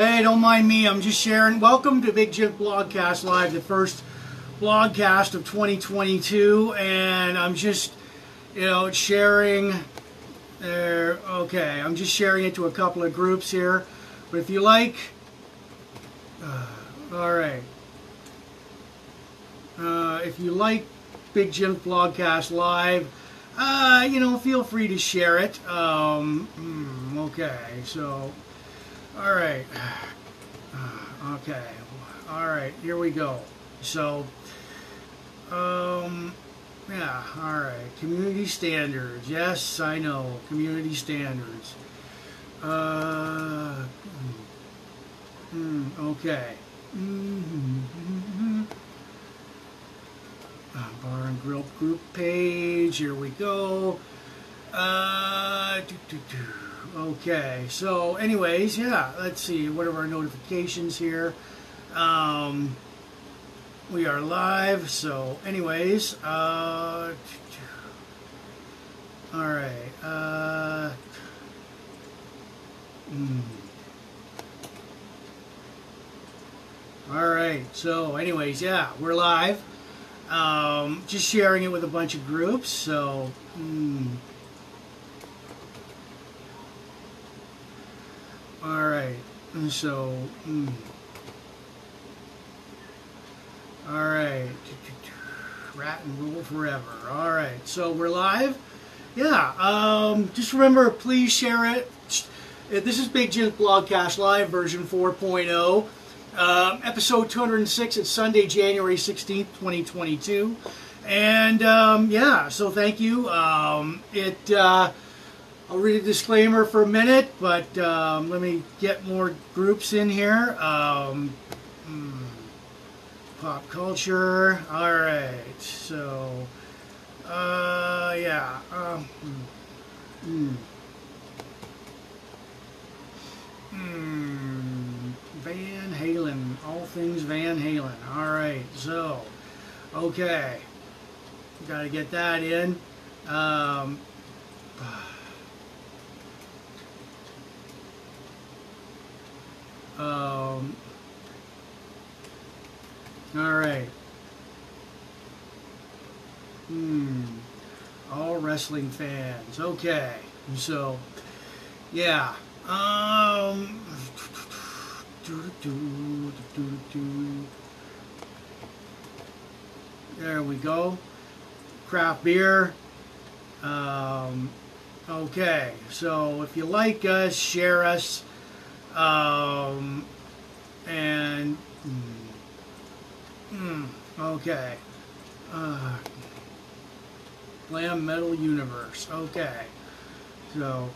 Hey, don't mind me. I'm just sharing. Welcome to Big Jim Blogcast Live, the first blogcast of 2022. And I'm just, you know, sharing there. Okay, I'm just sharing it to a couple of groups here. But if you like, uh, all right. Uh, if you like Big Jim Blogcast Live, uh, you know, feel free to share it. Um, hmm, okay, so, all right. Okay, all right, here we go. So, um, yeah, all right. Community standards. Yes, I know. Community standards. Uh, hmm, okay. Mm-hmm. Uh, bar and grill group page. Here we go. Uh, doo, doo. Okay. So, anyways, yeah. Let's see. What are our notifications here? Um, we are live. So, anyways, uh, all right. Uh, mm. All right. So, anyways, yeah, we're live. Um, just sharing it with a bunch of groups. So, mm. All right. And so, mm. all right. Ratt and rule forever. All right. So we're live. Yeah. Um, just remember, please share it. This is Big Jim's Blogcast Live version 4.0. Um, episode 206. It's Sunday, January 16th, 2022. And um, yeah, so thank you. Um, it. Uh, I'll read a disclaimer for a minute, but um, let me get more groups in here. Um, hmm, pop culture. All right. So, uh, yeah. Um, hmm. Hmm. Van Halen, all things Van Halen. All right, so, okay, got to get that in. Um, um, all right. Hmm. All wrestling fans. Okay. So, yeah. Um. There we go. Craft beer. Um, okay, so if you like us, share us. Um, and, mm, okay. Uh, Glam Metal Universe. Okay. So,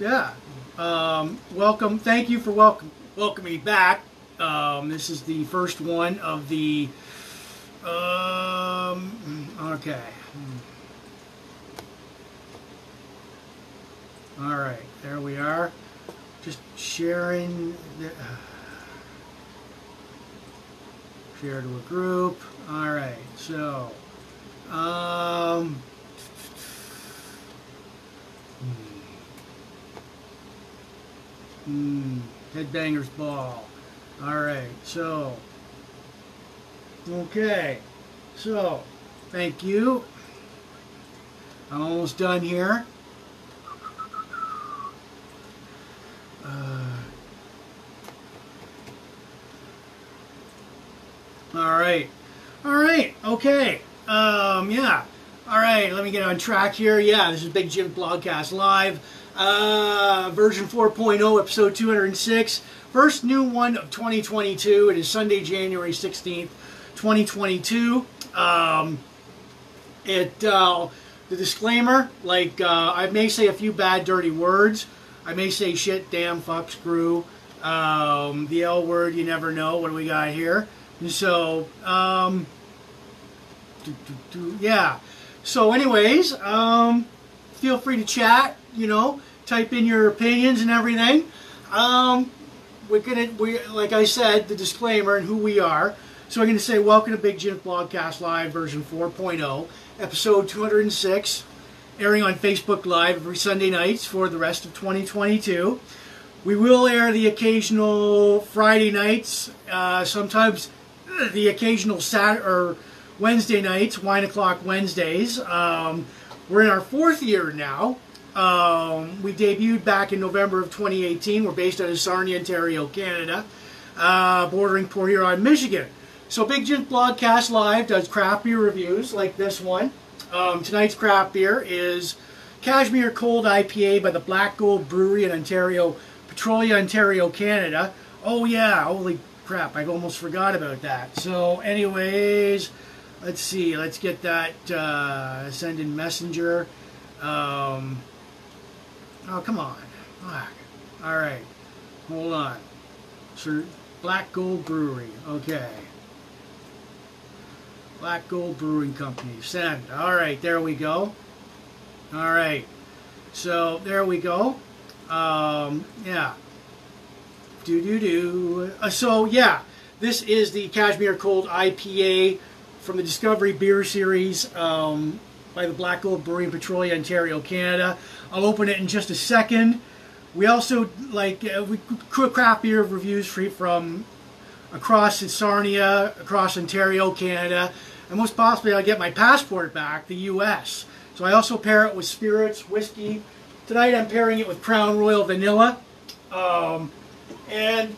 yeah. Um, welcome. Thank you for welcome welcome me back. Um, this is the first one of the. Um, okay. All right, there we are. Just sharing. The, uh, share to a group. All right, so. Um, hmm. Headbangers Ball. Alright, so. Okay. So, thank you. I'm almost done here. All right. All right. Okay. Um, yeah. All right. Let me get on track here. Yeah, this is Big Jim Blogcast Live. Uh, version 4.0, episode 206. First new one of 2022. It is Sunday, January 16th, 2022. Um, it uh, the disclaimer, like uh, I may say a few bad, dirty words. I may say shit, damn, fuck, screw. Um, the L word, you never know. What do we got here? So, um, do, do, do, yeah. So, anyways, um, feel free to chat you know, type in your opinions and everything. Um, we're gonna, we like I said, the disclaimer and who we are. So I'm to say welcome to Big Jim Blogcast Live version 4.0, episode 206, airing on Facebook Live every Sunday nights for the rest of 2022. We will air the occasional Friday nights, uh, sometimes the occasional Saturday or Wednesday nights, wine o'clock Wednesdays. Um, we're in our fourth year now. Um, we debuted back in November of 2018. We're based out of Sarnia, Ontario, Canada, uh, bordering Port Huron, Michigan. So Big Jim Blogcast Live does craft beer reviews like this one. Um, tonight's craft beer is Cashmere Cold IPA by the Black Gold Brewery in Ontario, Petrolia, Ontario, Canada. Oh yeah, holy crap, I almost forgot about that. So anyways, let's see, let's get that uh, send in messenger. Um, oh, come on. Fuck. All right, hold on. Sir, Black Gold Brewery, okay. Black Gold Brewing Company, send. All right, there we go. All right. So there we go. Um, yeah. Do do do. Uh, so yeah, this is the Cashmere Cold IPA from the Discovery Beer Series um, by the Black Gold Brewing Petrolia, Ontario, Canada. I'll open it in just a second. We also like uh, we craft beer reviews from across Sarnia, across Ontario, Canada, and most possibly I'll get my passport back, the U.S. So I also pair it with spirits, whiskey. Tonight I'm pairing it with Crown Royal Vanilla. Um, and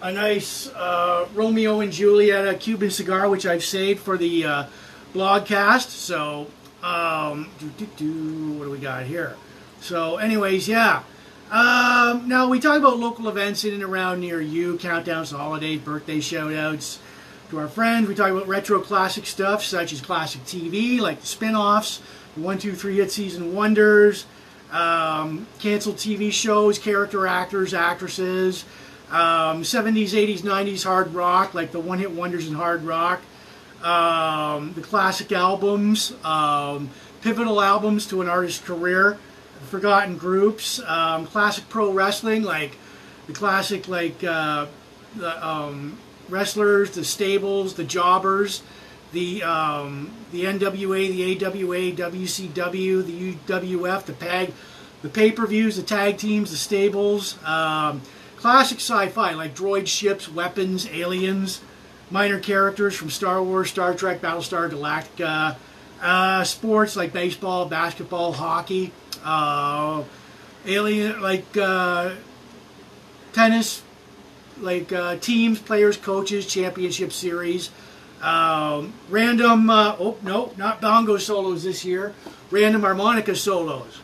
a nice uh, Romeo and Juliet Cuban cigar, which I've saved for the uh, blogcast. So, um, doo -doo -doo, what do we got here? So, anyways, yeah. Um, now, we talk about local events in and around near you, countdowns to holidays, birthday shout-outs to our friends. We talk about retro classic stuff, such as classic TV, like the spin-offs, the one, two, three hit season wonders, um, canceled TV shows, character actors, actresses, um, 70s, 80s, 90s hard rock, like the one-hit wonders in hard rock, um, the classic albums, um, pivotal albums to an artist's career, forgotten groups, um, classic pro wrestling, like the classic, like uh, the um, wrestlers, the stables, the jobbers, the um, the NWA, the AWA, WCW, the UWF, the PAG, the pay-per-views, the tag teams, the stables, um, classic sci-fi like droid ships, weapons, aliens, minor characters from Star Wars, Star Trek, Battlestar Galactica, uh, sports like baseball, basketball, hockey, uh, alien like uh, tennis, like uh, teams, players, coaches, championship series. Um, random, uh, oh no, not bongo solos this year. Random harmonica solos.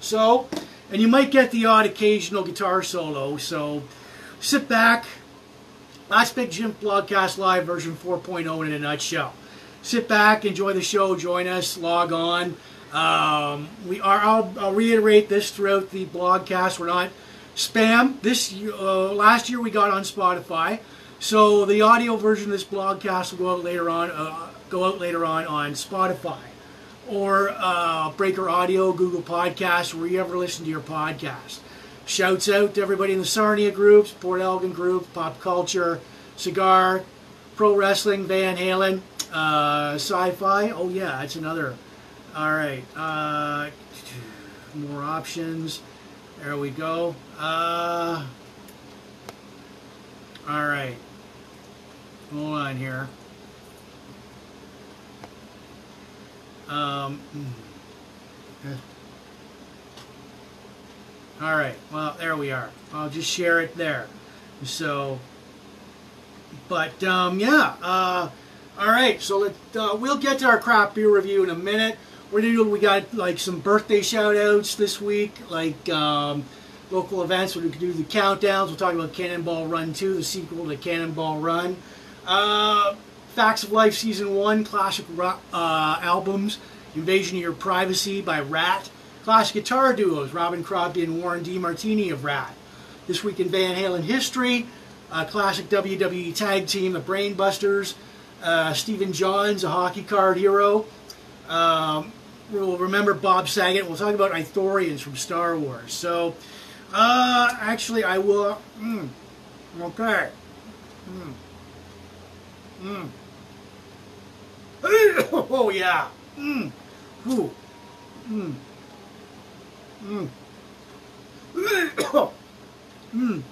So, and you might get the odd occasional guitar solo. So, sit back. Last Big Jim Blogcast Live version 4.0 in a nutshell. Sit back, enjoy the show, join us, log on. Um, we are. I'll, I'll, reiterate this throughout the blogcast. We're not spam. This uh, last year we got on Spotify, so the audio version of this blogcast will go out later on. Uh, go out later on on Spotify or uh, Breaker Audio, Google Podcasts, where you ever listen to your podcast. Shouts out to everybody in the Sarnia groups, Port Elgin group, Pop Culture, Cigar, Pro Wrestling, Van Halen, uh, Sci-Fi. Oh yeah, that's another all right. Uh, more options. There we go. Uh, all right. Hold on here. Um, hmm. all right. Well, there we are. I'll just share it there. So, but um, yeah. Uh, all right. So let uh, we'll get to our craft beer review in a minute. We're gonna do, we got like some birthday shout outs this week, like um, local events. Where we can do the countdowns. We'll talk about Cannonball Run 2, the sequel to Cannonball Run. Uh, Facts of Life Season 1, classic rock, uh, albums. Invasion of Your Privacy by Ratt. Classic guitar duos, Robbin Crosby and Warren DeMartini of Ratt. This week in Van Halen history, uh, classic WWE tag team, the Brainbusters. Uh, Stephen Johns, a hockey card hero. Um, we'll remember Bob Saget. We'll talk about Ithorians from Star Wars. So, uh, actually, I will. Mm, okay. Mm. Mm. oh yeah. Mm. Ooh. Mm. Mm. mm.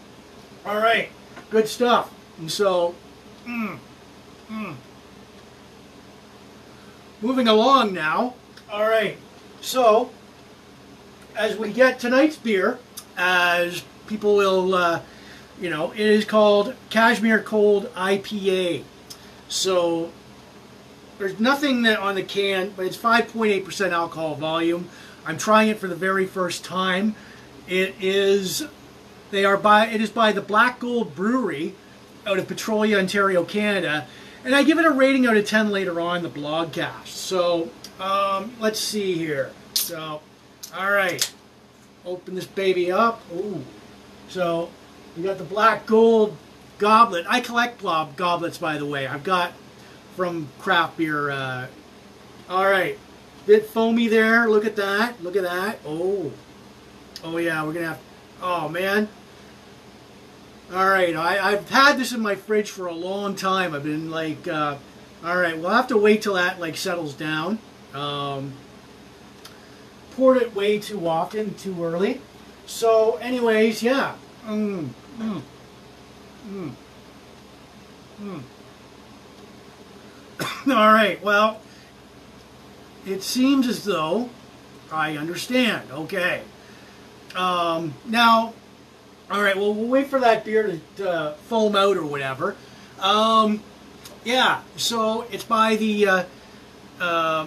All right, good stuff. And so, mm, mm. moving along now. All right, so as we get tonight's beer, as people will, uh, you know, it is called Cashmere Cold IPA. So there's nothing that on the can, but it's 5.8% alcohol volume. I'm trying it for the very first time. It is they are by it is by the Black Gold Brewery out of Petrolia, Ontario, Canada, and I give it a rating out of 10 later on the blogcast. So um, let's see here. So all right, open this baby up. Ooh, so we got the Black Gold goblet. I collect blob goblets, by the way. I've got from craft beer. Uh, all right, bit foamy there. Look at that. Look at that. Oh, oh yeah. We're gonna have. Oh man. All right, I, I've had this in my fridge for a long time. I've been like, uh, all right, we'll have to wait till that like settles down. Um, poured it way too often, too early. So, anyways, yeah. Mm, mm, mm. All right, well, it seems as though I understand. Okay. Um, now, all right, well, we'll wait for that beer to foam out or whatever. Um, yeah, so it's by the, uh, uh,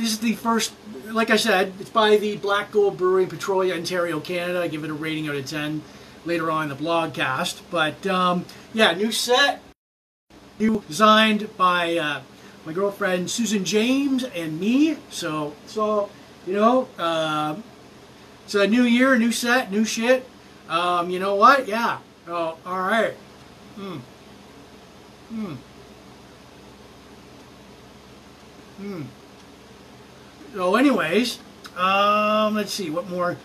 this is the first, like I said, it's by the Black Gold Brewery, Petrolia, Ontario, Canada. I give it a rating out of 10 later on in the blogcast. But, um, yeah, new set, new designed by uh, my girlfriend Susan James and me. So, so you know, uh, it's a new year, new set, new shit. Um, you know what? Yeah. Oh, all right. Hmm. Hmm. Hmm. So, anyways, um, let's see what more.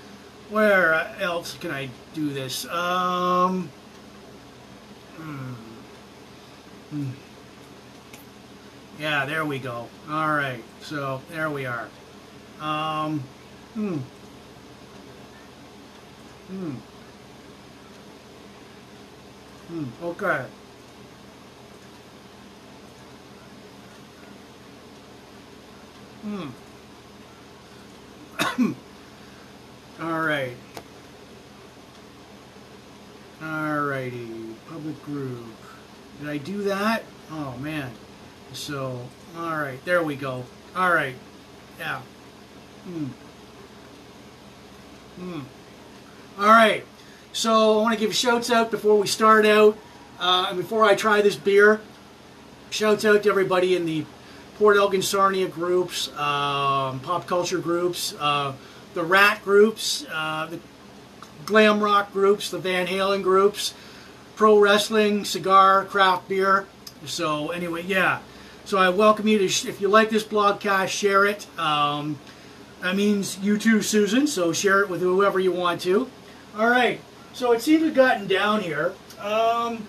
Where else can I do this? Um. Hmm. Hmm. Yeah, there we go. All right, so there we are. Um, hmm. Hmm. Hmm, okay. Hmm. All right. All righty. Public group. Did I do that? Oh, man. So, all right, there we go. All right, yeah. Hmm. Hmm. All right, so I want to give shouts out before we start out, uh, and before I try this beer. Shouts out to everybody in the Port Elgin Sarnia groups, um, pop culture groups, uh, the Ratt groups, uh, the glam rock groups, the Van Halen groups, pro wrestling, cigar, craft beer. So anyway, yeah. So I welcome you to, if you like this blogcast, share it. Um, that means you too, Susan, so share it with whoever you want to. All right, so it seems we've gotten down here. Um,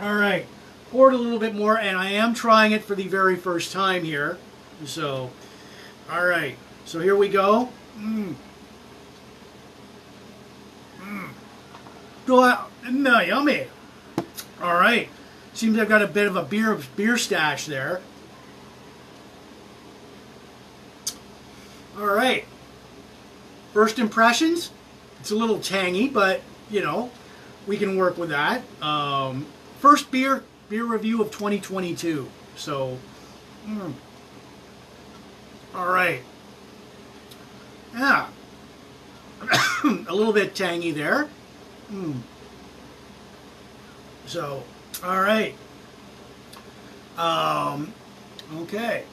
all right, poured a little bit more, and I am trying it for the very first time here. So, all right, so here we go. Mmm. Mmm. No, yummy. All right. Seems I've got a bit of a beer beer stash there. All right. First impressions. It's a little tangy, but you know we can work with that. Um, first beer beer review of 2022. So, mm. all right. Yeah, a little bit tangy there. Mm. So, all right. Um, okay.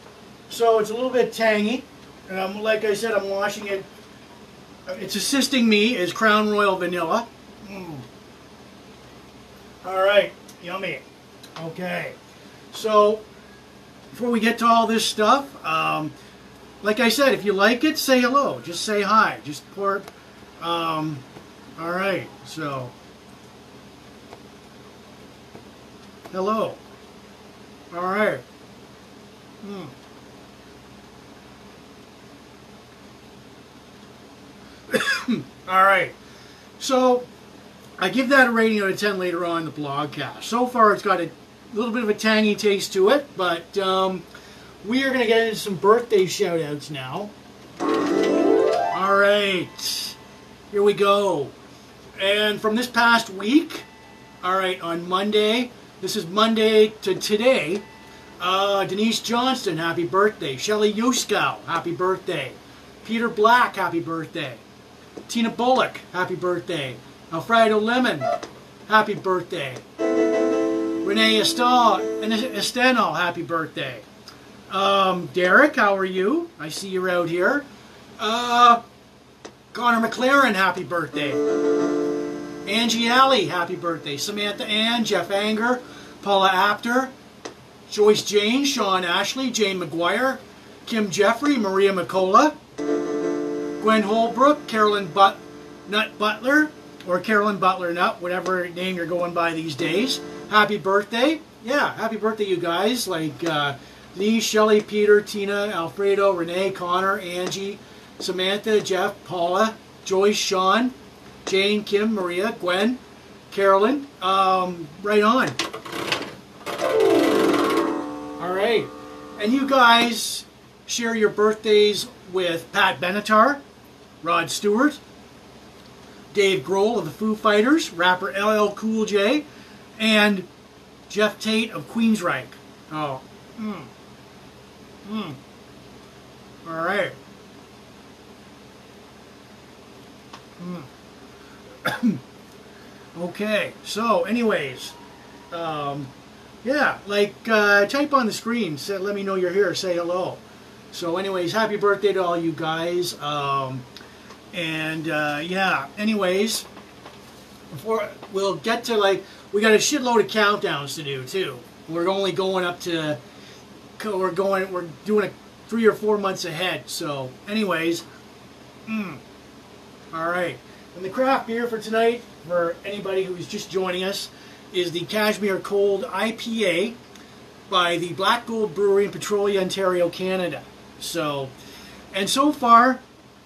So it's a little bit tangy. And I'm, like I said, I'm washing it. It's assisting me is Crown Royal Vanilla. Mm. All right. Yummy. Okay. So before we get to all this stuff, um, like I said, if you like it, say hello. Just say hi. Just pour. Um, all right. So. Hello. All right. Hmm. All right. So I give that a rating out of 10 later on in the blogcast. So far, it's got a little bit of a tangy taste to it, but um, we are going to get into some birthday shout outs now. All right. Here we go. And from this past week, all right, on Monday, this is Monday to today, uh, Denise Johnston, happy birthday. Shelly Yuskow, happy birthday. Peter Black, happy birthday. Tina Bullock, happy birthday. Alfredo Lemon, happy birthday. Renee Esteno, happy birthday. Um, Derek, how are you? I see you're out here. Uh, Connor McLaren, happy birthday. Angie Alley, happy birthday. Samantha Ann, Jeff Anger, Paula Apter, Joyce Jane, Sean Ashley, Jane McGuire, Kim Jeffrey, Maria McCullough, Gwen Holbrook, Carolyn but Nut Butler, or Carolyn Butler Nut, whatever name you're going by these days. Happy birthday. Yeah, happy birthday, you guys. Like uh, Lee, Shelly, Peter, Tina, Alfredo, Renee, Connor, Angie, Samantha, Jeff, Paula, Joyce, Sean, Jane, Kim, Maria, Gwen, Carolyn. Um, right on. All right. And you guys share your birthdays with Pat Benatar, Rod Stewart, Dave Grohl of the Foo Fighters, rapper LL Cool J, and Geoff Tate of Queensryche. Oh. Mm. Mm. All right. Mm. okay, so anyways, um, yeah, like uh, type on the screen, say, let me know you're here, say hello. So anyways, happy birthday to all you guys. Um, and uh, yeah, anyways, before we'll get to like, we got a shitload of countdowns to do too. We're only going up to, we're going, we're doing it three or four months ahead. So anyways, mm, all right. And the craft beer for tonight, for anybody who's just joining us, is the Cashmere Cold IPA by the Black Gold Brewery in Petrolia, Ontario, Canada. So, and so far,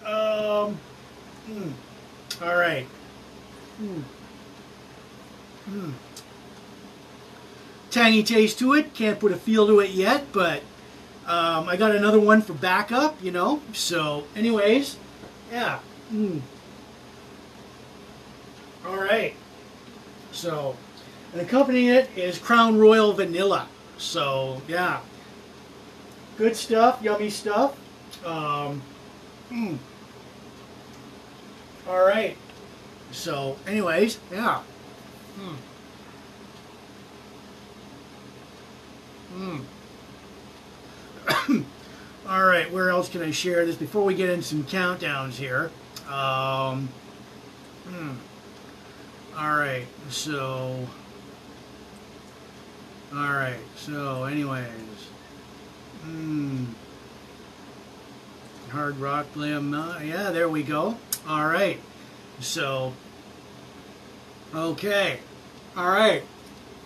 um, mm, all right. Mm, mm. Tangy taste to it. Can't put a feel to it yet, but um, I got another one for backup, you know. So, anyways, yeah. Mm. All right. So, and accompanying it is Crown Royal Vanilla. So, yeah. Good stuff, yummy stuff. Um, mm. All right. So, anyways, yeah. Mm. Mm. All right, where else can I share this before we get into some countdowns here? Um, hmm. All right, so. All right, so, anyways. Hmm. Hard Rock Limb. Uh, yeah, there we go. All right. So, okay. All right.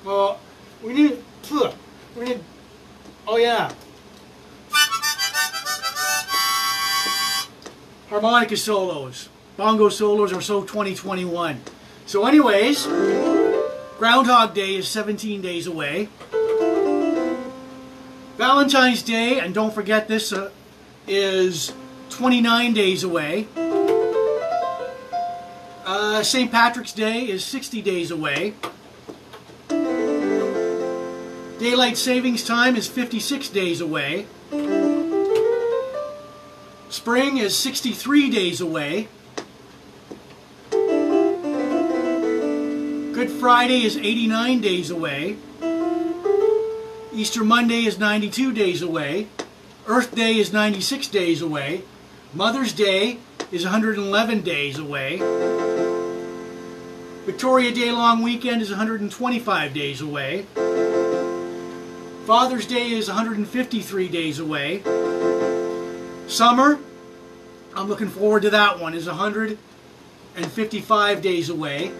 Well, we need. We need. Oh, yeah. Harmonica solos. Bongo solos are so 2021. So, anyways, Groundhog Day is 17 days away. Valentine's Day, and don't forget this, uh, is 29 days away. Uh, St. Patrick's Day is 60 days away. Daylight Savings Time is 56 days away. Spring is 63 days away. Good Friday is 89 days away. Easter Monday is 92 days away. Earth Day is 96 days away. Mother's Day is 111 days away. Victoria Day long weekend is 125 days away. Father's Day is 153 days away. Summer, I'm looking forward to that one, is 155 days away.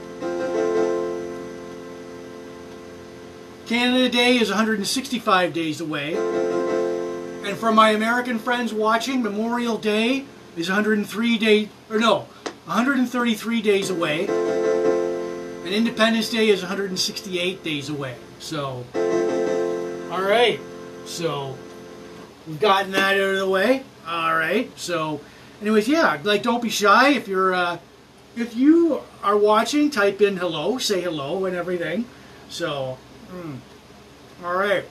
Canada Day is 165 days away. And for my American friends watching, Memorial Day is 103 days, or no, 133 days away, and Independence Day is 168 days away. So, all right. So, we've gotten that out of the way. All right. So, anyways, yeah, like don't be shy if you're uh, if you are watching. Type in hello, say hello, and everything. So, mm, all right.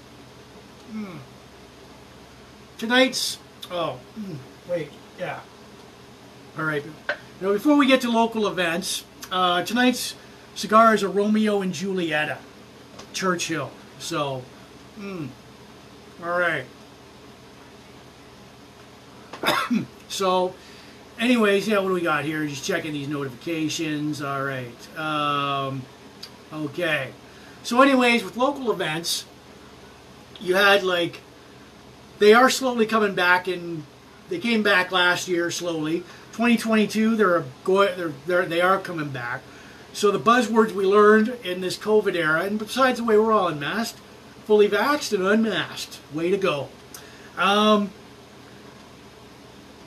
Mm. Tonight's oh mm, wait yeah. All right. Now before we get to local events, uh, tonight's cigar is a Romeo and Julieta, Churchill. So, mm, all right. so, anyways, yeah, what do we got here? Just checking these notifications. All right. Um, okay. So, anyways, with local events, you had like they are slowly coming back, and they came back last year slowly. 2022, they're going, they're, they're they are coming back. So the buzzwords we learned in this COVID era, and besides the way we're all unmasked, fully vaxxed and unmasked. Way to go. Um,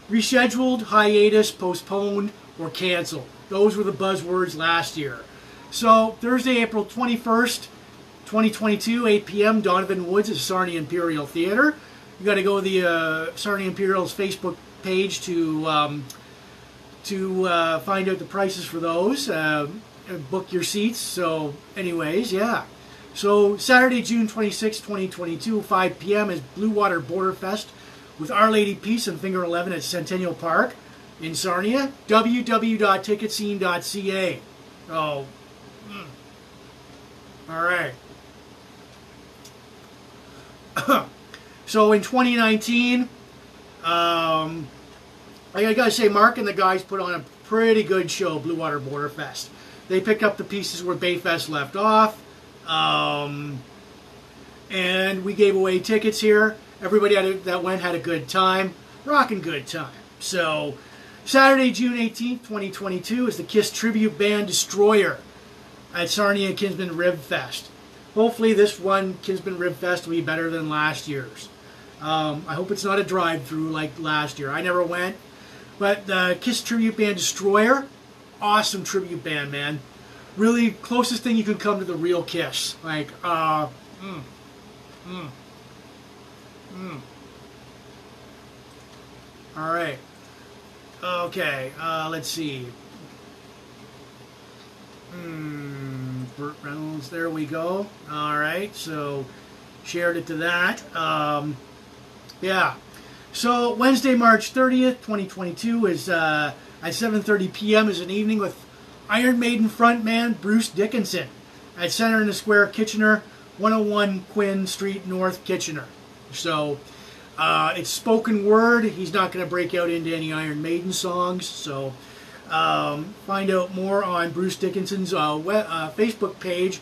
rescheduled, hiatus, postponed, or canceled. Those were the buzzwords last year. So Thursday, April 21st, 2022, 8 p.m., Donovan Woods at Sarnia Imperial Theater. You got to go to the uh, Sarnia Imperial's Facebook page to um, to uh, find out the prices for those. Uh, book your seats. So, anyways, yeah. So Saturday, June 26, 2022, 5 p.m. is Blue Water Border Fest with Our Lady Peace and Finger 11 at Centennial Park in Sarnia. www.ticketscene.ca. Oh, mm. all right. so in 2019, um, I gotta say, Mark and the guys put on a pretty good show, Blue Water Border Fest. They picked up the pieces where Bayfest left off. Um, and we gave away tickets here. Everybody a, that went had a good time, rocking good time. So, Saturday, June 18th, 2022, is the Kiss tribute band Destroyer at Sarnia Kinsmen Rib Fest. Hopefully, this one Kinsmen Rib Fest will be better than last year's. Um, I hope it's not a drive-through like last year. I never went, but the Kiss tribute band Destroyer, awesome tribute band, man really closest thing you can come to the real Kiss. Like, uh, mm, mm, mm. All right. Okay, uh, let's see. Hmm, Burt Reynolds, there we go. All right, so shared it to that. Um, yeah. So Wednesday, March 30th, 2022 is uh, at 7.30 p.m. is an evening with Iron Maiden frontman Bruce Dickinson at Center in the Square, Kitchener, 101 Queen Street North, Kitchener. So uh, it's spoken word. He's not going to break out into any Iron Maiden songs. So um, find out more on Bruce Dickinson's uh, uh, Facebook page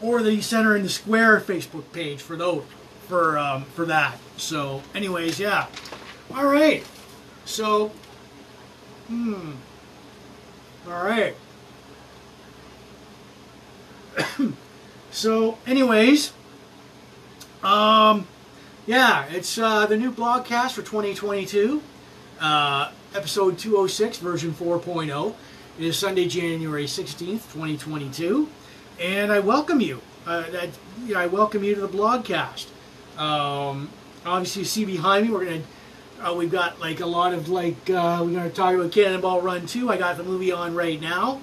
or the Center in the Square Facebook page for those for um, for that. So, anyways, yeah. All right. So, hmm. All right. so, anyways, um, yeah, it's uh, the new blogcast for 2022, uh, episode 206, version 4.0. It is Sunday, January 16th, 2022, and I welcome you. Uh, you know, I welcome you to the blogcast. Um, obviously, you see behind me, we're going to uh, we've got like a lot of like uh, we're going to talk about Cannonball Run 2. I got the movie on right now.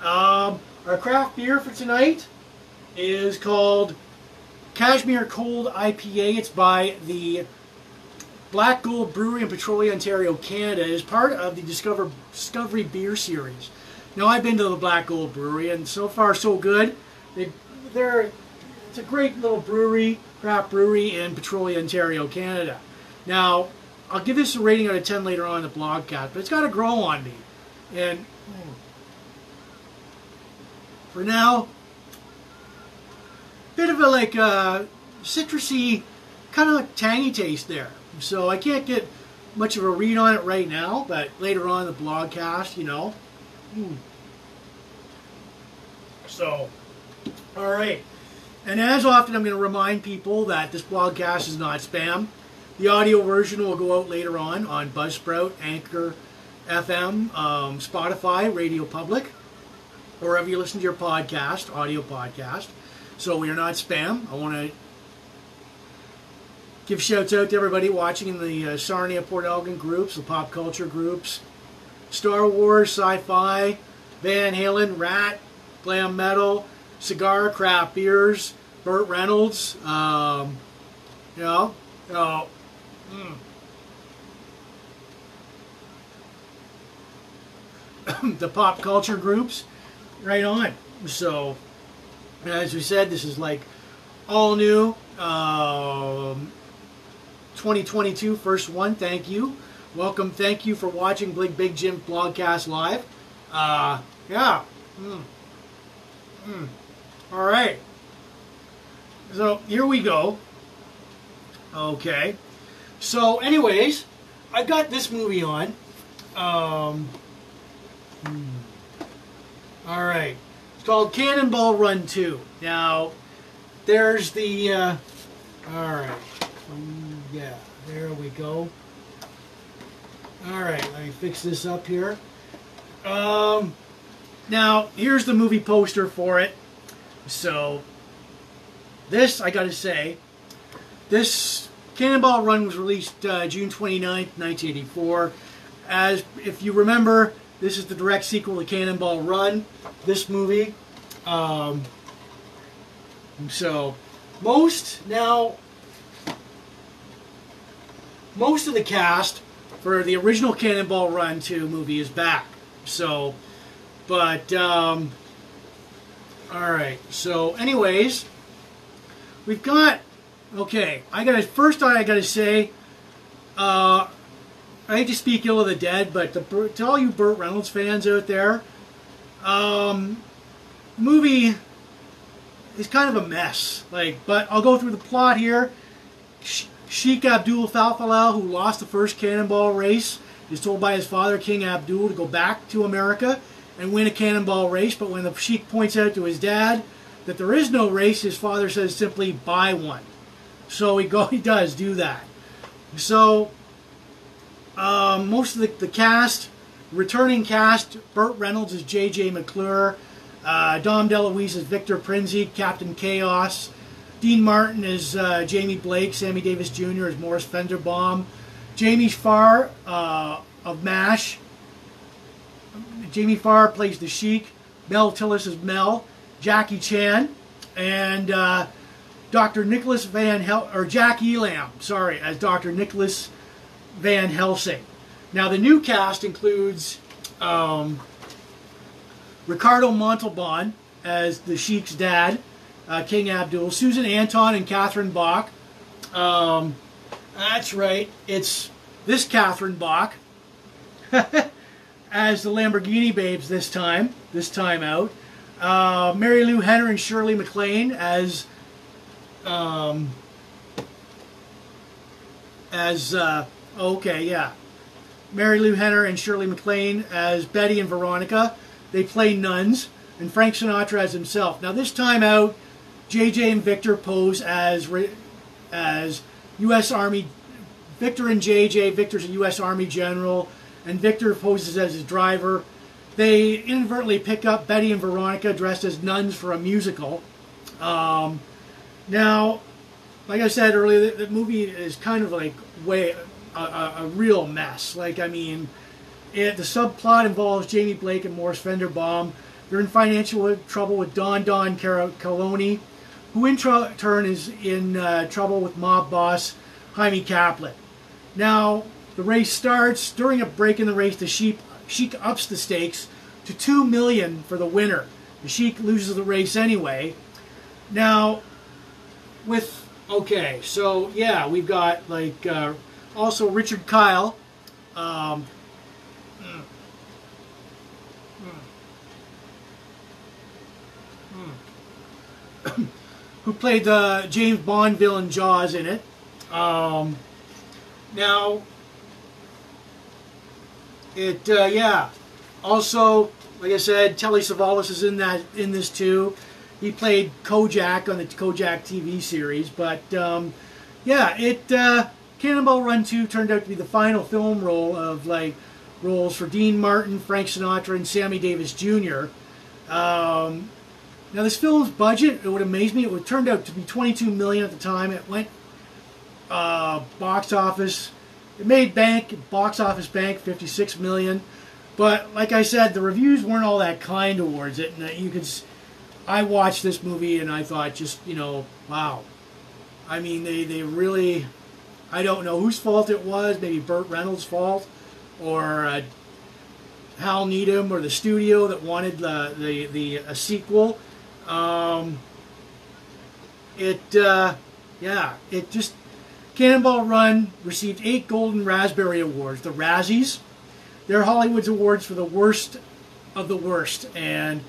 Um, our craft beer for tonight is called Cashmere Cold IPA. It's by the Black Gold Brewery in Petrolia, Ontario, Canada. It is part of the Discover Discovery Beer Series. Now I've been to the Black Gold Brewery, and so far so good. They, they're it's a great little brewery, craft brewery in Petrolia, Ontario, Canada. Now I'll give this a rating out of 10 later on in the blogcast, but it's got to grow on me. And for now, bit of a like uh, citrusy, kind of like tangy taste there. So I can't get much of a read on it right now, but later on the blogcast, you know. Mm. So, all right. And as often, I'm going to remind people that this blogcast is not spam. The audio version will go out later on on Buzzsprout, Anchor, FM, um, Spotify, Radio Public, wherever you listen to your podcast, audio podcast. So we are not spam. I want to give shouts out to everybody watching in the uh, Sarnia Port Elgin groups, the pop culture groups, Star Wars, sci-fi, Van Halen, Ratt, glam metal, cigar, craft beers, Burt Reynolds, um, you know, you mm. the pop culture groups, right on. So, as we said, this is like all new. Um, 2022 first one. Thank you. Welcome. Thank you for watching Big Big Jim Blogcast Live. Uh, yeah. Mm. Mm. All right. So here we go. Okay. So, anyways, I've got this movie on. Um, hmm. All right. It's called Cannonball Run 2. Now, there's the. Uh, all right. Um, yeah, there we go. All right, let me fix this up here. Um, now, here's the movie poster for it. So, this, I gotta say, this Cannonball Run was released uh, June 29th, 1984. As, if you remember, this is the direct sequel to Cannonball Run, this movie. Um, so, most, now, most of the cast for the original Cannonball Run 2 movie is back. So, but, um, alright. So, anyways, we've got, okay, I gotta, first I gotta say, uh, I hate to speak ill of the dead, but to, to all you Burt Reynolds fans out there, um, movie is kind of a mess. Like, but I'll go through the plot here. Sheikh Abdul Falafel, who lost the first cannonball race, is told by his father, King Abdul, to go back to America and win a cannonball race. But when the Sheikh points out to his dad that there is no race, his father says simply, buy one. So he, go, he does do that. So um, most of the, the, cast, returning cast, Burt Reynolds is J.J. McClure, uh, Dom DeLuise is Victor Prinzi, Captain Chaos, Dean Martin is uh, Jamie Blake. Sammy Davis Jr. is Morris Fenderbaum. Jamie Farr uh, of MASH. Jamie Farr plays the Sheik. Mel Tillis is Mel. Jackie Chan. And uh, Dr. Nicholas Van Hel or Jack Elam, sorry, as Dr. Nicholas Van Helsing. Now the new cast includes um, Ricardo Montalban as the Sheik's dad uh, King Abdul, Susan Anton and Catherine Bach. Um, that's right, it's this Catherine Bach as the Lamborghini Babes this time, this time out. Uh, Lou Henner and Shirley MacLaine as um, as uh, okay, yeah. Marilu Henner and Shirley MacLaine as Betty and Veronica. They play nuns, and Frank Sinatra as himself. Now this time out, JJ and Victor pose as as U.S. Army. Victor and JJ. Victor's a U.S. Army general, and Victor poses as his driver. They inadvertently pick up Betty and Veronica dressed as nuns for a musical. Um, now, like I said earlier, the, the, movie is kind of like way a, a, a real mess. Like I mean, it, the subplot involves Jamie Blake and Morris Fenderbaum. They're in financial trouble with Don Don Caloni who in turn is in uh, trouble with mob boss Hymie Kaplan. Now, the race starts. During a break in the race, the Sheik, Sheik ups the stakes to two million for the winner. The Sheik loses the race anyway. Now, with okay, so yeah, we've got like uh, also Richard Kiel. Um, who played the James Bond villain Jaws in it. Um, now, it uh, yeah. Also, like I said, Telly Savalas is in that in this too. He played Kojak on the Kojak TV series, but um, yeah, it uh, Cannonball Run 2 turned out to be the final film role of like roles for Dean Martin, Frank Sinatra, and Sammy Davis Jr. Um, now this film's budget, it would amaze me, it would turned out to be 22 million at the time. It went uh, box office, it made bank, box office bank 56 million. But like I said, the reviews weren't all that kind towards it. And you could, I watched this movie and I thought, just you know, wow. I mean, they they really, I don't know whose fault it was. Maybe Burt Reynolds' fault, or uh, Hal Needham, or the studio that wanted the the the a sequel. Um, it, uh, yeah, it just Cannonball Run received eight Golden Raspberry Awards, the Razzies. They're Hollywood's awards for the worst of the worst. And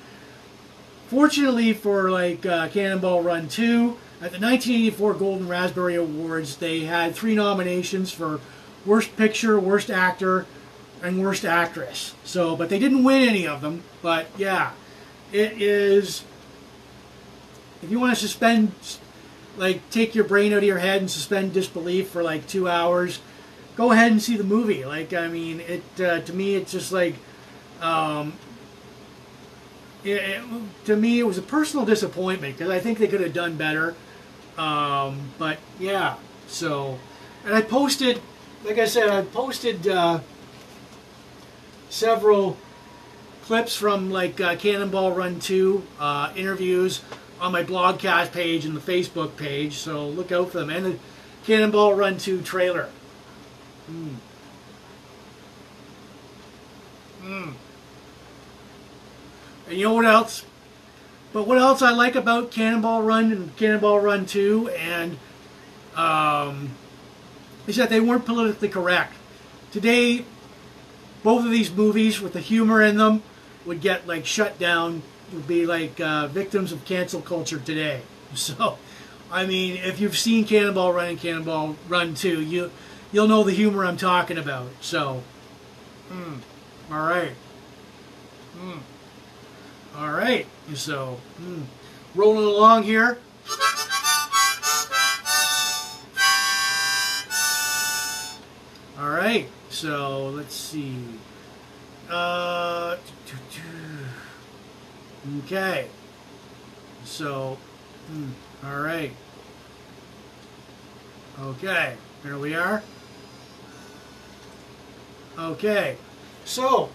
fortunately for like uh, Cannonball Run 2, at the 1984 Golden Raspberry Awards, they had three nominations for Worst Picture, Worst Actor, and Worst Actress. So, but they didn't win any of them. But yeah, it is. If you want to suspend like take your brain out of your head and suspend disbelief for like two hours, go ahead and see the movie. Like I mean, it uh, to me it's just like, um, it, to me it was a personal disappointment because I think they could have done better. Um, but yeah, so and I posted, like I said, I posted uh, several clips from like uh, Cannonball Run 2 uh, interviews on my blogcast page and the Facebook page, so look out for them. And the Cannonball Run 2 trailer. Mm. Mm. And you know what else? But what else I like about Cannonball Run and Cannonball Run 2 and um, is that they weren't politically correct. Today, both of these movies with the humor in them would get like shut down would be like uh, victims of cancel culture today. So, I mean, if you've seen Cannonball Run and Cannonball Run 2, you, you'll know the humor I'm talking about. So, mm, all right. Mm, all right. So, mm, rolling along here. All right. So, let's see. Uh, Okay. So, hmm, all right. Okay, here we are. Okay, so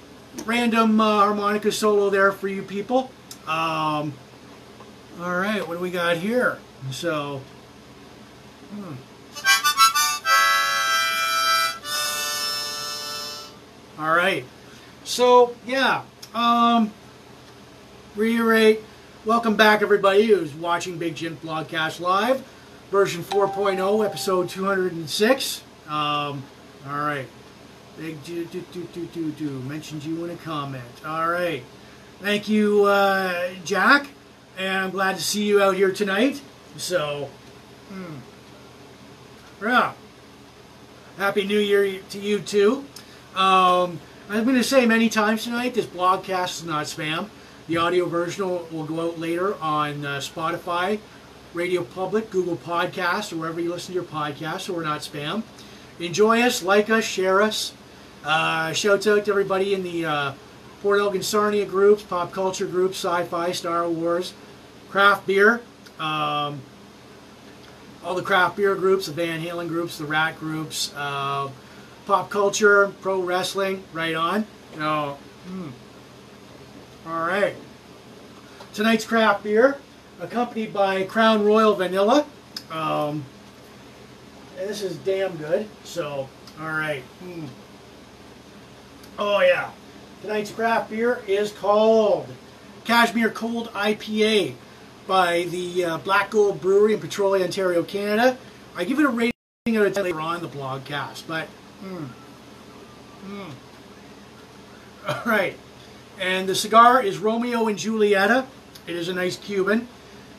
random uh, harmonica solo there for you people. Um, all right, what do we got here? So, hmm. all right. So yeah, um, reiterate, welcome back everybody who's watching Big Jim Blogcast Live, version 4.0, episode 206. Um, all right. Big do do do do do do mentioned you in a comment. All right. Thank you, uh, Jack, and I'm glad to see you out here tonight. So, hmm. yeah. Happy New Year to you too. Um, I'm going to say many times tonight, this blogcast is not spam. The audio version will, will go out later on uh, Spotify, Radio Public, Google Podcasts, or wherever you listen to your podcasts, so we're not spam. Enjoy us, like us, share us. Uh, shouts out to everybody in the uh, Port Elgin Sarnia groups, pop culture groups, sci-fi, Star Wars, craft beer, um, all the craft beer groups, the Van Halen groups, the Ratt groups, uh, pop culture, pro wrestling, right on. You know, mm. All right. Tonight's craft beer, accompanied by Crown Royal Vanilla. Um, this is damn good. So, all right. Mm. Oh, yeah. Tonight's craft beer is called Cashmere Cold IPA by the uh, Black Gold Brewery in Petrolia, Ontario, Canada. I give it a rating out of 10 later on the blogcast, but mm, all right. And the cigar is Romeo and Julieta. It is a nice Cuban.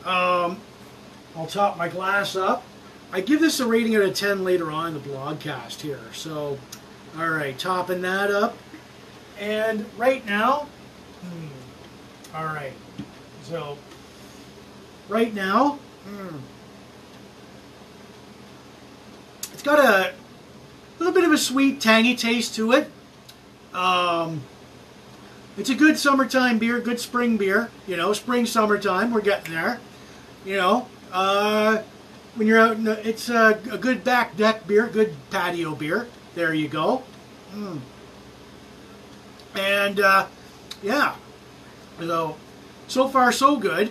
Um, I'll top my glass up. I give this a rating out of 10 later on in the blogcast here. So, all right, topping that up. And right now, hmm, all right, so right now, hmm, it's got a little bit of a sweet, tangy taste to it. Um, it's a good summertime beer, good spring beer. You know, spring, summertime, we're getting there. You know, uh, when you're out, the, it's a, a, good back deck beer, good patio beer. There you go. Mm. And uh, yeah, so so far so good.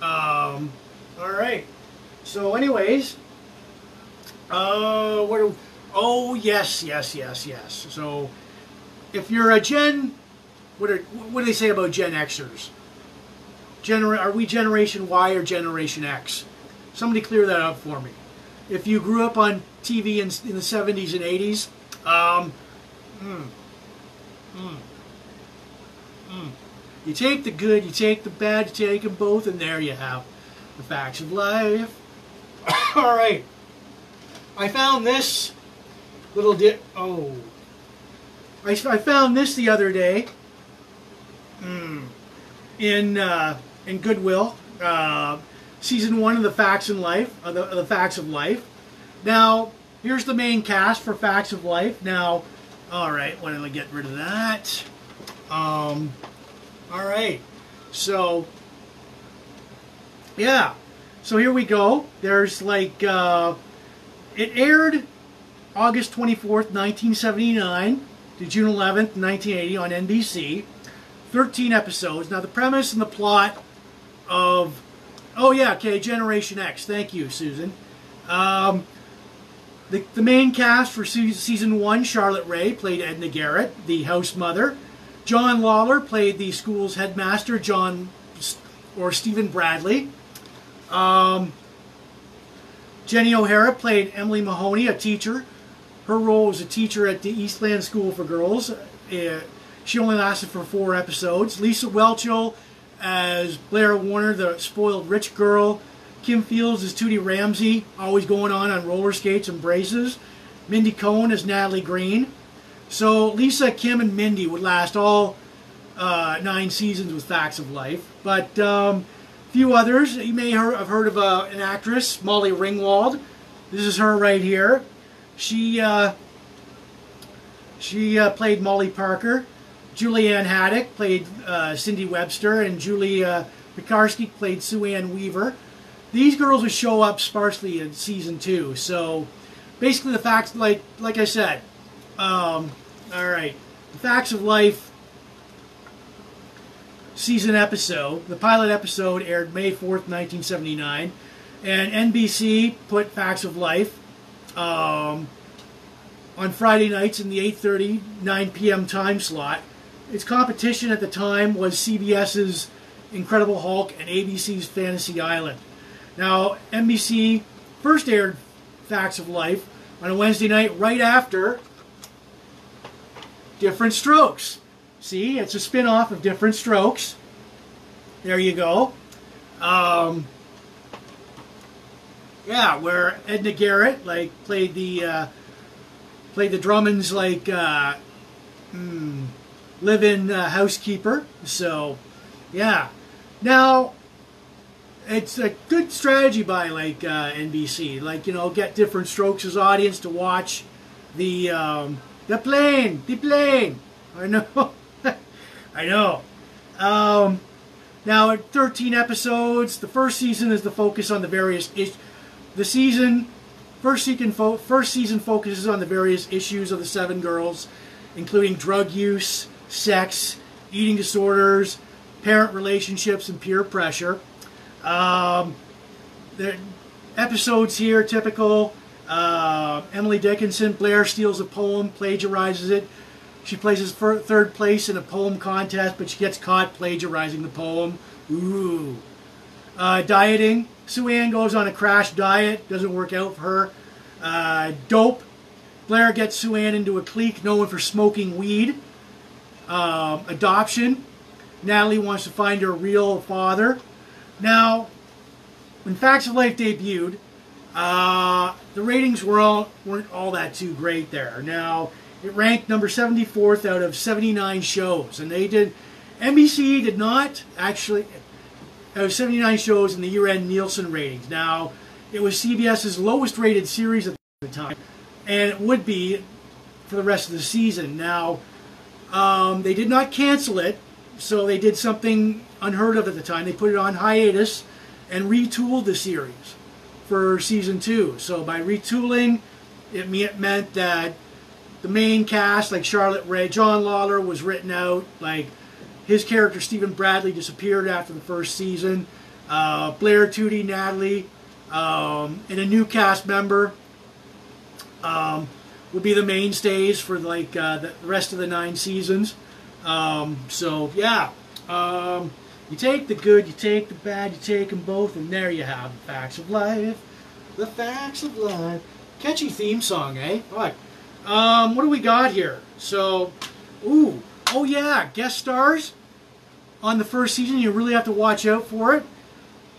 Um, all right. So, anyways, uh, what? Oh yes, yes, yes, yes. So, if you're a Gen, what are what do they say about Gen Xers? Genera- are we Generation Y or Generation X? Somebody clear that up for me. If you grew up on TV in, in the 70s and 80s, um, mm, mm, mm. you take the good, you take the bad, you take them both, and there you have the facts of life. All right. I found this little di- oh. I, I found this the other day. Mm, in uh, in Goodwill, uh, season one of the Facts in Life, the, the Facts of Life. Now, here's the main cast for Facts of Life. Now, all right, don't I get rid of that? Um, all right, so yeah, so here we go. There's like uh, it aired August 24th, 1979 to June 11th, 1980 on NBC. 13 episodes. Now the premise and the plot of oh yeah okay Generation X. Thank you Susan. Um, the, the main cast for season one, Charlotte Rae played Edna Garrett, the house mother. John Lawlor played the school's headmaster, John or Stephen Bradley. Um, Jenny O'Hara played Emily Mahoney, a teacher. Her role was a teacher at the Eastland School for Girls. Uh, she only lasted for four episodes. Lisa Whelchel as Blair Warner, the spoiled rich girl. Kim Fields as Tootie Ramsey, always going on on roller skates and braces. Mindy Cohn as Natalie Green. So Lisa, Kim, and Mindy would last all uh, nine seasons with Facts of Life. But um, a few others. You may have heard of uh, an actress, Molly Ringwald. This is her right here. She uh, she uh, played Molly Parker. Julianne Haddock played uh, Cindy Webster, and Julia Piekarski played Sue Ann Weaver. These girls would show up sparsely in season two. So basically, the facts, like like I said, um, all right, the facts of life season episode. The pilot episode aired May 4th, 1979. And NBC put Facts of Life um, on Friday nights in the 8.30, 9 p.m. time slot. Its competition at the time was CBS's Incredible Hulk and ABC's Fantasy Island. Now, NBC first aired Facts of Life on a Wednesday night right after Diff'rent Strokes. See, it's a spin-off of Diff'rent Strokes. There you go. Um, yeah, where Edna Garrett like played the uh, played the Drummonds like uh, mm, live-in uh, housekeeper. So, yeah. Now, it's a good strategy by like uh, NBC. Like you know, get Diff'rent Strokes' as audience to watch the um, the plane, the plane. I know, I know. Um, now, 13 episodes. The first season is the focus on the various issues. The season, first season, fo- first season focuses on the various issues of the seven girls, including drug use, sex, eating disorders, parent relationships, and peer pressure. Um, the episodes here typical. Uh, Emily Dickinson, Blair steals a poem, plagiarizes it. She places third place in a poem contest, but she gets caught plagiarizing the poem. Ooh. Uh, dieting. Sue Ann goes on a crash diet. Doesn't work out for her. Uh, dope. Blair gets Sue Ann into a clique known for smoking weed um, adoption. Natalie wants to find her real father. Now, when Facts of Life debuted, uh, the ratings were all, weren't all that too great there. Now, it ranked number 74th out of 79 shows, and they did. NBC did not actually out of 79 shows in the year-end Nielsen ratings. Now, it was CBS's lowest rated series at the time, and it would be for the rest of the season. Now, Um, they did not cancel it, so they did something unheard of at the time. They put it on hiatus and retooled the series for season two. So by retooling, it meant that the main cast, like Charlotte Rae, John Lawlor was written out. Like his character Stephen Bradley disappeared after the first season. Uh, Blair Tootie, Natalie, um, and a new cast member um, will be the mainstays for like uh, the rest of the nine seasons. Um, so yeah, um, you take the good, you take the bad, you take them both, and there you have the facts of life. The facts of life. Catchy theme song, eh? All right. Um, what do we got here? So, ooh, oh yeah, guest stars on the first season. You really have to watch out for it.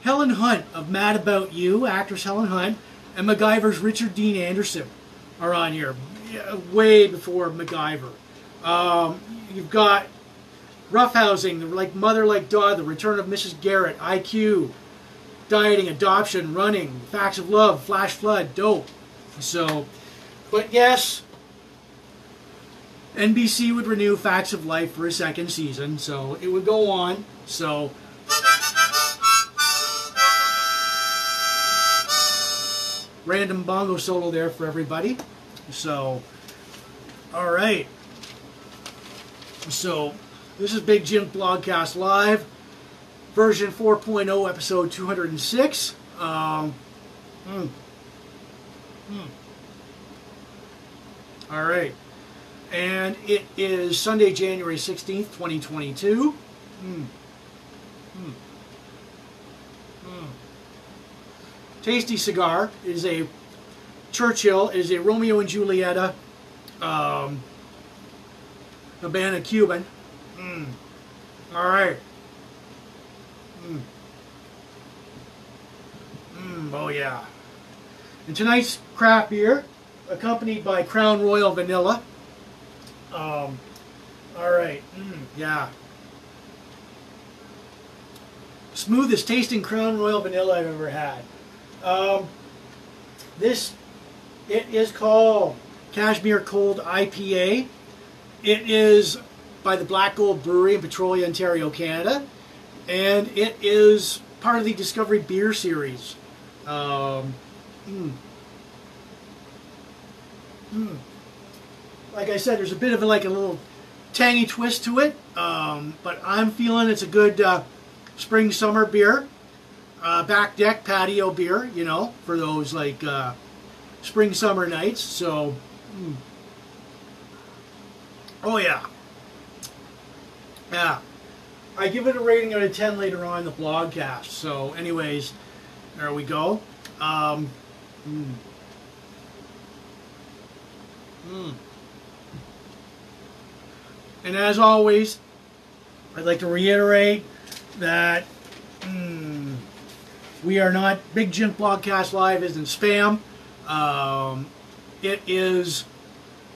Helen Hunt of Mad About You, actress Helen Hunt, and MacGyver's Richard Dean Anderson are on here, way before MacGyver. Um, you've got roughhousing, like Mother Like Daughter, The Return of Mrs. Garrett, IQ, Dieting, Adoption, Running, Facts of Love, Flash Flood, Dope. So, but yes, NBC would renew Facts of Life for a second season, so it would go on. So. Random bongo solo there for everybody. So, all right. So, this is Big Jim Blogcast Live, version 4.0, episode 206. Um, mm, mm. All right. And it is Sunday, January 16th, 2022. Mm. Mm. Mm. Tasty Cigar is a Churchill is a Romeo and Julieta um, Havana Cuban. Mm. All right. Mm. Mm, oh yeah. And tonight's craft beer, accompanied by Crown Royal Vanilla. Um, all right. Yeah. Smoothest tasting Crown Royal Vanilla I've ever had. Um, this it is called Cashmere Cold IPA. It is by the Black Gold Brewery in Petrolia, Ontario, Canada. And it is part of the Discovery Beer Series. Um, mm. Mm. Like I said, there's a bit of a, like a little tangy twist to it. Um, but I'm feeling it's a good uh, spring summer beer. Uh, back deck patio beer, you know, for those like uh, spring summer nights. So, mm. oh yeah, yeah. I give it a rating out of 10 later on the blogcast. So, anyways, there we go. Um, mm. Mm. And as always, I'd like to reiterate that mm, we are not Big Jim Blogcast Live isn't spam. Um, it is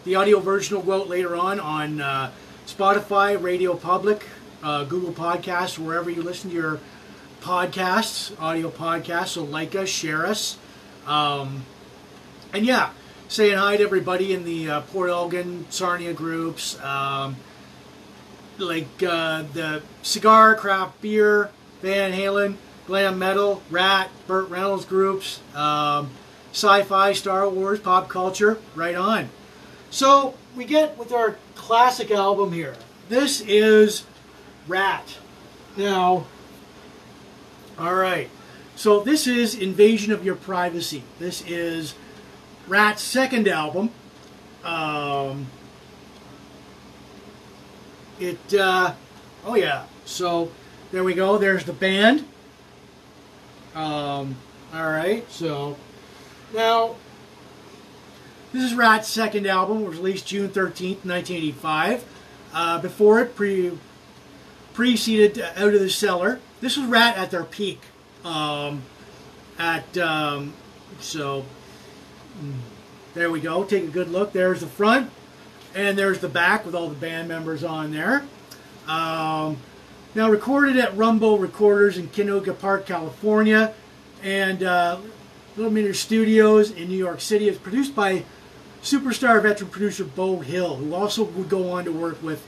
the audio version will go out later on on uh, Spotify, Radio Public, uh, Google Podcasts, wherever you listen to your podcasts, audio podcasts. So like us, share us, um, and yeah, saying hi to everybody in the uh, Port Elgin, Sarnia groups, um, like uh, the cigar, craft beer, Van Halen, glam metal, Ratt, Burt Reynolds groups. Um, sci-fi, Star Wars, pop culture, right on. So we get with our classic album here. This is Ratt. Now, all right. So this is Invasion of Your Privacy. This is Ratt's second album. Um, it, uh, oh yeah. So there we go. There's the band. Um, all right. So now, this is Ratt's second album, was released June 13th, 1985. Uh, before it, pre preceded Out of the Cellar. This was Ratt at their peak. Um, at um, so mm, there we go. Take a good look. There's the front, and there's the back with all the band members on there. Um, now recorded at Rumble Recorders in Canoga Park, California, and uh, Little Meter Studios in New York City. It's produced by superstar veteran producer Beau Hill, who also would go on to work with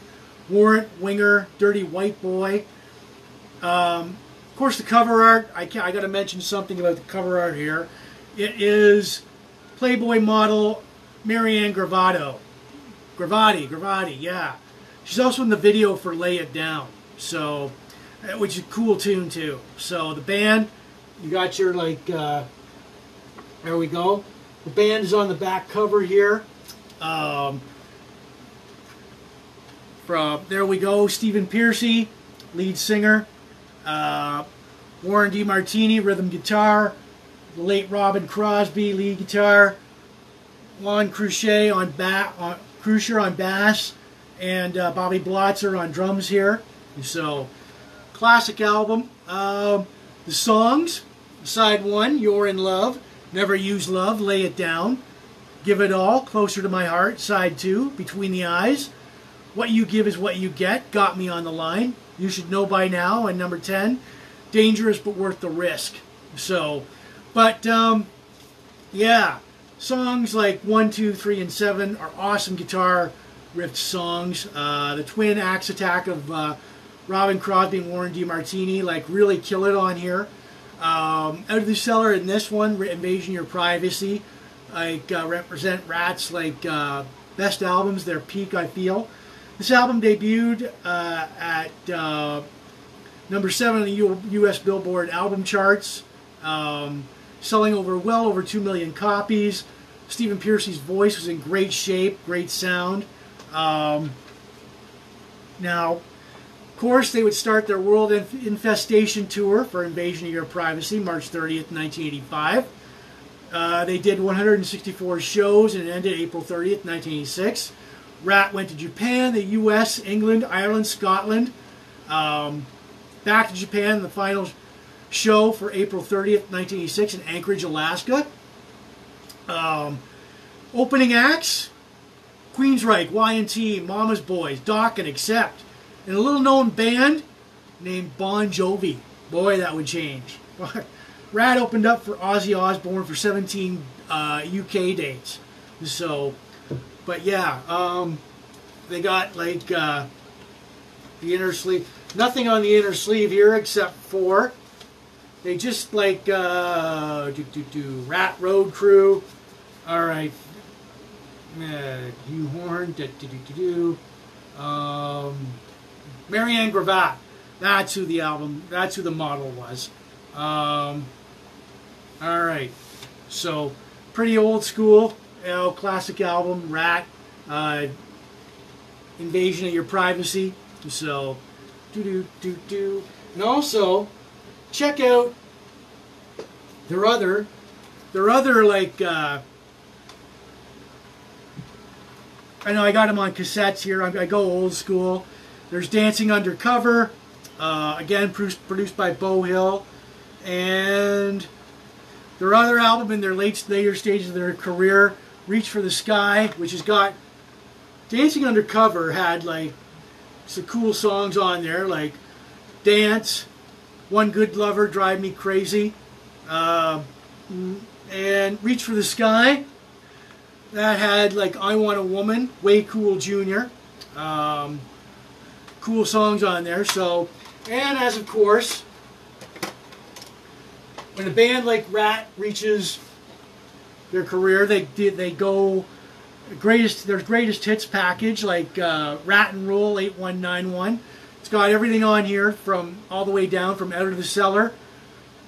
Warrant, Winger, Dirty White Boy. Um, of course, the cover art. I, I got to mention something about the cover art here. It is Playboy model Marianne Gravato. Gravati, Gravati, yeah. She's also in the video for Lay It Down. So, uh, which is a cool tune too. So the band, you got your like, uh, there we go. The band is on the back cover here. Um, from there we go. Stephen Pearcy, lead singer. Uh, Warren DeMartini, rhythm guitar. The late Robbin Crosby, lead guitar. Juan Croucier on on on bass, and uh, Bobby Blotzer on drums here. So, classic album. Um, the songs, side one, You're in Love, Never Use Love, Lay It Down, Give It All, Closer to My Heart, side two, Between the Eyes, What You Give is What You Get, Got Me on the Line, You Should Know by Now, and number 10, Dangerous but Worth the Risk. So, but, um, yeah, songs like 1, 2, 3, and 7 are awesome guitar riff songs. Uh, the twin axe attack of uh, Robbin Crosby and Warren DeMartini like really kill it on here. Um, Out of the Cellar in this one, Invasion Your Privacy, like uh, represent Ratt's like uh, best albums, their peak I feel. This album debuted uh, at uh, number seven on the U- U.S. Billboard album charts, um, selling over well over two million copies. Stephen Pearcy's voice was in great shape, great sound. Um, now, course, they would start their World Infestation Tour for Invasion of Your Privacy, March 30th, 1985. Uh, they did 164 shows and it ended April 30th, 1986. Ratt went to Japan, the U.S., England, Ireland, Scotland. Um, back to Japan, the final show for April 30th, 1986 in Anchorage, Alaska. Um, opening acts, Queensryche, Y&T, Mama's Boys, Dokken Accept, and a little known band named Bon Jovi. Boy, that would change. Ratt opened up for Ozzy Osbourne for 17 uh, UK dates. So, but yeah, um, they got like uh, the inner sleeve. Nothing on the inner sleeve here except for they just like uh, do do do Ratt Road Crew. All right, uh, Hugh Horn. Do do do do do. Um, Marianne Gravatte. That's who the album. That's who the model was. Um, all right, so pretty old school, you know, classic album. Ratt. Uh, Invasion of Your Privacy. So, do do do do. And also, check out their other, their other like. Uh, I know I got them on cassettes here. I, I go old school. There's Dancing Undercover, uh, again produced, produced by Beau Hill, and their other album in their late later stages of their career, Reach for the Sky, which has got Dancing Undercover had like some cool songs on there, like Dance, One Good Lover, Drive Me Crazy, uh, and Reach for the Sky. That had like I Want a Woman, Way Cool Jr. Um, cool songs on there. So, and as of course, when a band like Ratt reaches their career, they they go greatest their greatest hits package like uh, Ratt and Roll 8191. It's got everything on here from all the way down from Out of the Cellar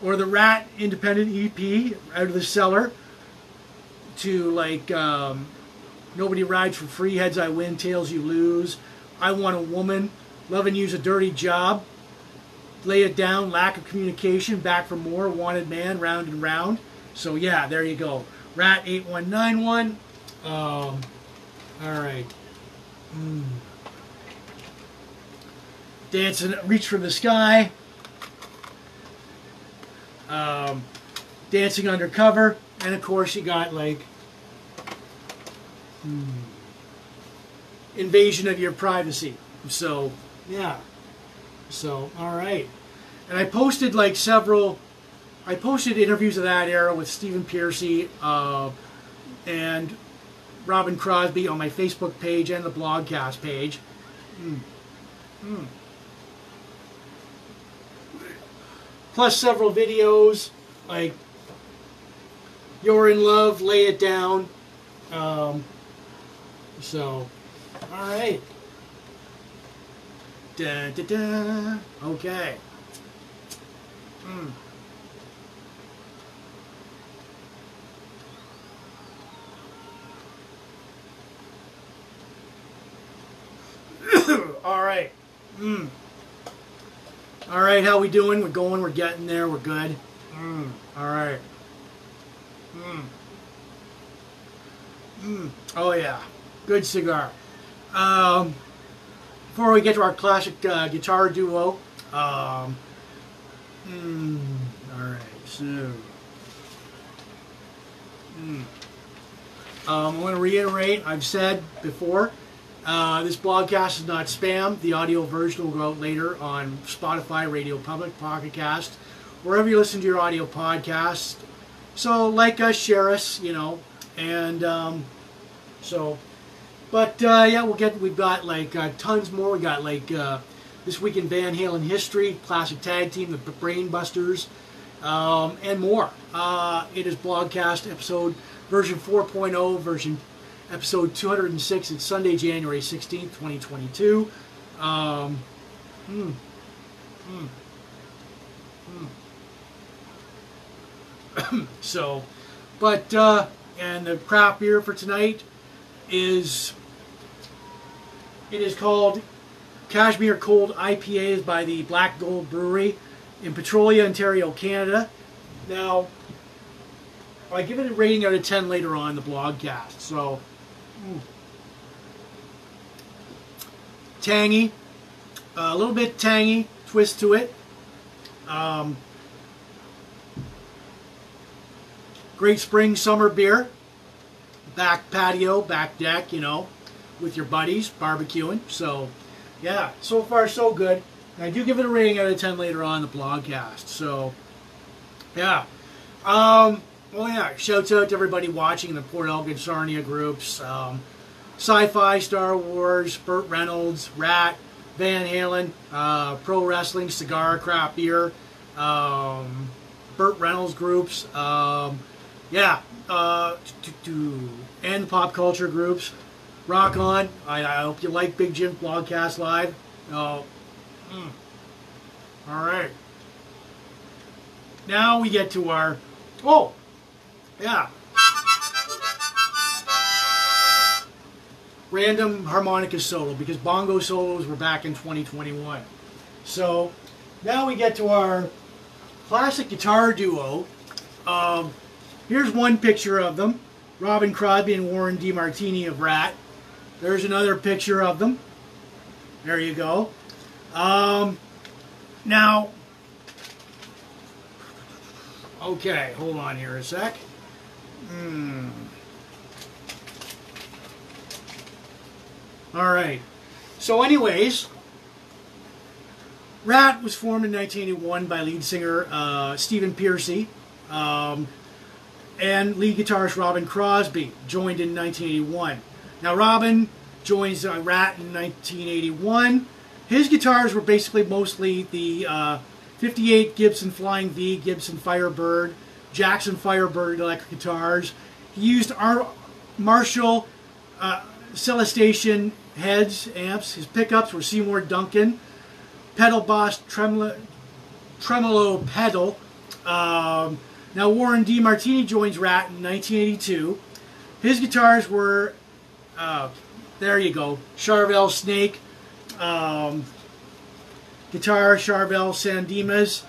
or the Ratt Independent EP Out of the Cellar to like um, Nobody Rides for Free, Heads I Win, Tails You Lose, I Want a Woman, Loving You's a Dirty Job, Lay It Down, Lack of Communication, Back for More, Wanted Man, Round and Round. So yeah, there you go. Ratt 8191. Um, all right. Mm. Dancing, Reach for the Sky. Um, Dancing Undercover. And of course, you got like hmm, Invasion of Your Privacy. So, yeah. So, all right. And I posted like several, I posted interviews of that era with Stephen Pearcy uh, and Robbin Crosby on my Facebook page and the blogcast page. Mm. Mm. Plus several videos like You're in Love, Lay It Down. Um, so, all right. Da, da, da. Okay. Mm. All right. Mm. All right, how we doing? We're going. We're getting there. We're good. Mm. All right. Mm. Mm. Oh yeah, good cigar. Um, before we get to our classic uh, guitar duo, um, mm, all right. So, mm. um, I want to reiterate. I've said before. Uh, this broadcast is not spam. The audio version will go out later on Spotify, Radio Public, Pocket Cast, wherever you listen to your audio podcast. So like us, share us, you know, and um, so. But uh, yeah, we'll get. We've got like uh, tons more. We got like uh, this week in Van Halen history, classic tag team, the Brainbusters, um, and more. Uh, it is broadcast episode version 4.0, version episode 206. It's Sunday, January 16th, 2022. Um, hmm, hmm, hmm. so, but, uh, and the craft beer for tonight is, it is called Cashmere Cold IPAs by the Black Gold Brewery in Petrolia, Ontario, Canada. Now, I give it a rating out of 10 later on in the blogcast. So, mm. tangy, a little bit tangy twist to it. Um, great spring summer beer. Back patio, back deck, you know, with your buddies barbecuing. So, yeah, so far so good. I do give it a rating out of 10 later on the blogcast. So, yeah. Um, well, yeah, shouts out to everybody watching the Port Elgin Sarnia groups. Um, Sci-Fi, Star Wars, Burt Reynolds, Ratt, Van Halen, uh, Pro Wrestling, Cigar, Craft Beer, um, Burt Reynolds groups. Um, yeah, uh, and the pop culture groups. Rock on. I, I hope you like Big Jim Blogcast Live. Oh, mm. All right. Now we get to our. Oh, yeah. Random harmonica solo because bongo solos were back in 2021. So now we get to our classic guitar duo. Um, here's one picture of them. Robbin Crosby and Warren DeMartini of Ratt. There's another picture of them. There you go. Um, now, okay, hold on here a sec. Hmm. All right. So, anyways, Ratt was formed in 1981 by lead singer uh, Stephen Pearcy um, and lead guitarist Robbin Crosby, joined in 1981. Now, Robbin joins uh, Ratt in 1981. His guitars were basically mostly the uh, 58 Gibson Flying V, Gibson Firebird, Jackson Firebird electric guitars. He used our Marshall uh, Celestion heads, amps. His pickups were Seymour Duncan, pedal boss tremolo, tremolo pedal. Um, now Warren DeMartini joins Ratt in 1982. His guitars were, uh, there you go, Charvel Snake, um, guitar Charvel San Dimas,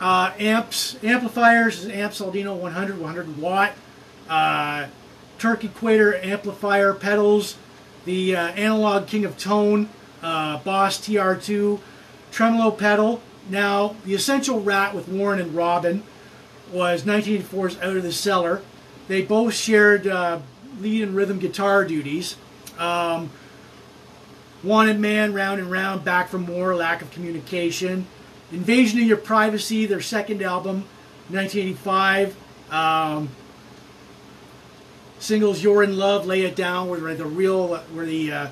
uh, amps, amplifiers, amp Soldano 100, 100 watt. Uh, Turk Equator amplifier pedals, the uh, Analog King of Tone, uh, Boss TR2, tremolo pedal. Now, the Essential Ratt with Warren and Robin was 1984's Out of the Cellar. They both shared uh, lead and rhythm guitar duties. Um, Wanted Man, Round and Round, Back for More, Lack of Communication. Invasion of Your Privacy, their second album, 1985. Um, singles You're in Love, Lay It Down, were the real, were the uh,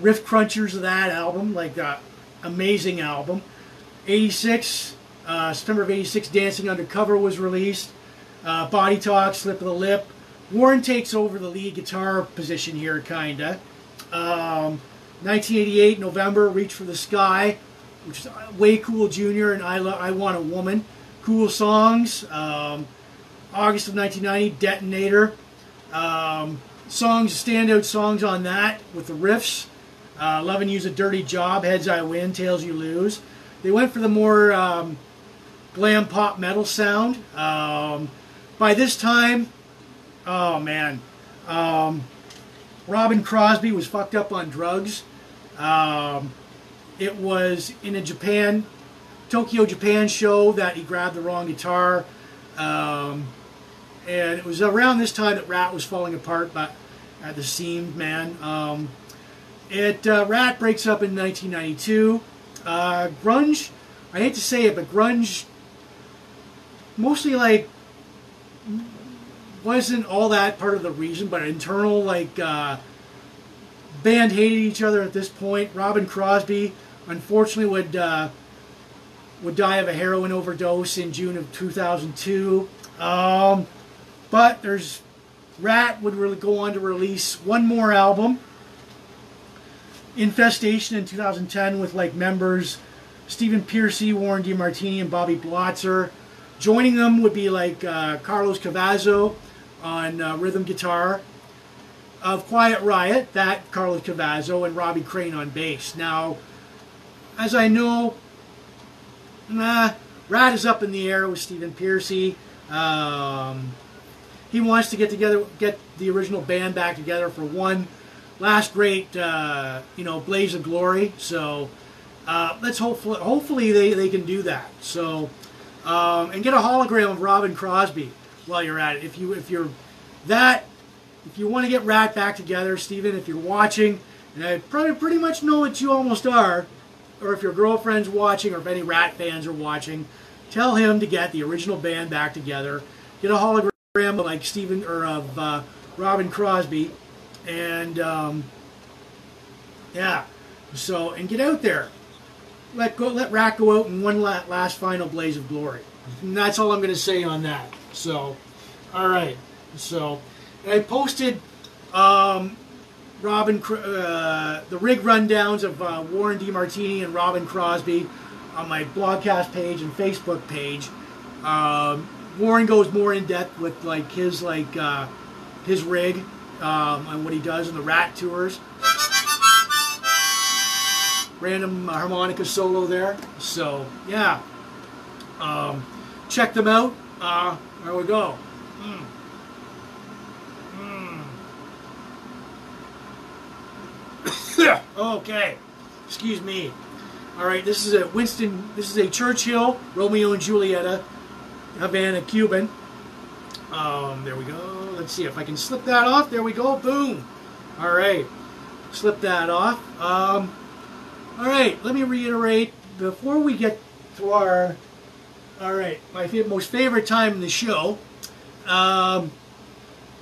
riff crunchers of that album, like uh, amazing album. 86, uh, September of 86, Dancing Undercover was released. Uh, Body Talk, Slip of the Lip. Warren takes over the lead guitar position here, kinda. Um, 1988, November, Reach for the Sky, which is way cool Junior and I, Lo- I Want a Woman. Cool songs. Um, August of 1990, Detonator. Um, songs, standout songs on that with the riffs. Uh, Loving You's a Dirty Job, Heads I Win, Tails You Lose. They went for the more um, glam pop metal sound. Um, by this time, oh man, um, Robbin Crosby was fucked up on drugs. Um, it was in a Japan, Tokyo, Japan show that he grabbed the wrong guitar. Um, and it was around this time that Ratt was falling apart but at the seam, man. Um, it uh, Ratt breaks up in 1992. Uh, grunge, I hate to say it, but grunge mostly like wasn't all that part of the reason, but internal like uh, band hated each other at this point. Robbin Crosby, unfortunately, would uh, would die of a heroin overdose in June of 2002. Um, but there's Ratt would really go on to release one more album, Infestation, in 2010, with like members Stephen Pearcy, Warren DeMartini, and Bobby Blotzer. Joining them would be like uh, Carlos Cavazo on uh, rhythm guitar, of Quiet Riot, that Carlos Cavazo, and Robbie Crane on bass. Now, as I know, nah, Ratt is up in the air with Stephen Pearcy. Um, he wants to get together, get the original band back together for one last great, uh, you know, blaze of glory. So uh, let's hopefully, hopefully they, they can do that. So um, and get a hologram of Robbin Crosby while you're at it. If you if you're that, if you want to get Ratt back together, Stephen, if you're watching, and I probably pretty much know what you almost are, or if your girlfriend's watching, or if any Ratt fans are watching, tell him to get the original band back together. Get a hologram of like Stephen or of uh, Robbin Crosby, and um, yeah, so and get out there. Let go, let Ratt go out in one last final blaze of glory. And that's all I'm going to say on that. So, all right. So, I posted um, Robbin uh, the rig rundowns of uh, Warren DeMartini and Robbin Crosby on my blogcast page and Facebook page. Um, Warren goes more in depth with like his like uh, his rig um, and what he does in the Ratt tours. Random harmonica solo there. So yeah, um, check them out. Uh, there we go. Mm. Mm. okay, excuse me. All right, this is a Winston. This is a Churchill Romeo and Julieta Havana Cuban. Um, there we go. Let's see if I can slip that off. There we go. Boom. All right, slip that off. Um, all right, let me reiterate before we get to our. All right, my most favorite time in the show. Um,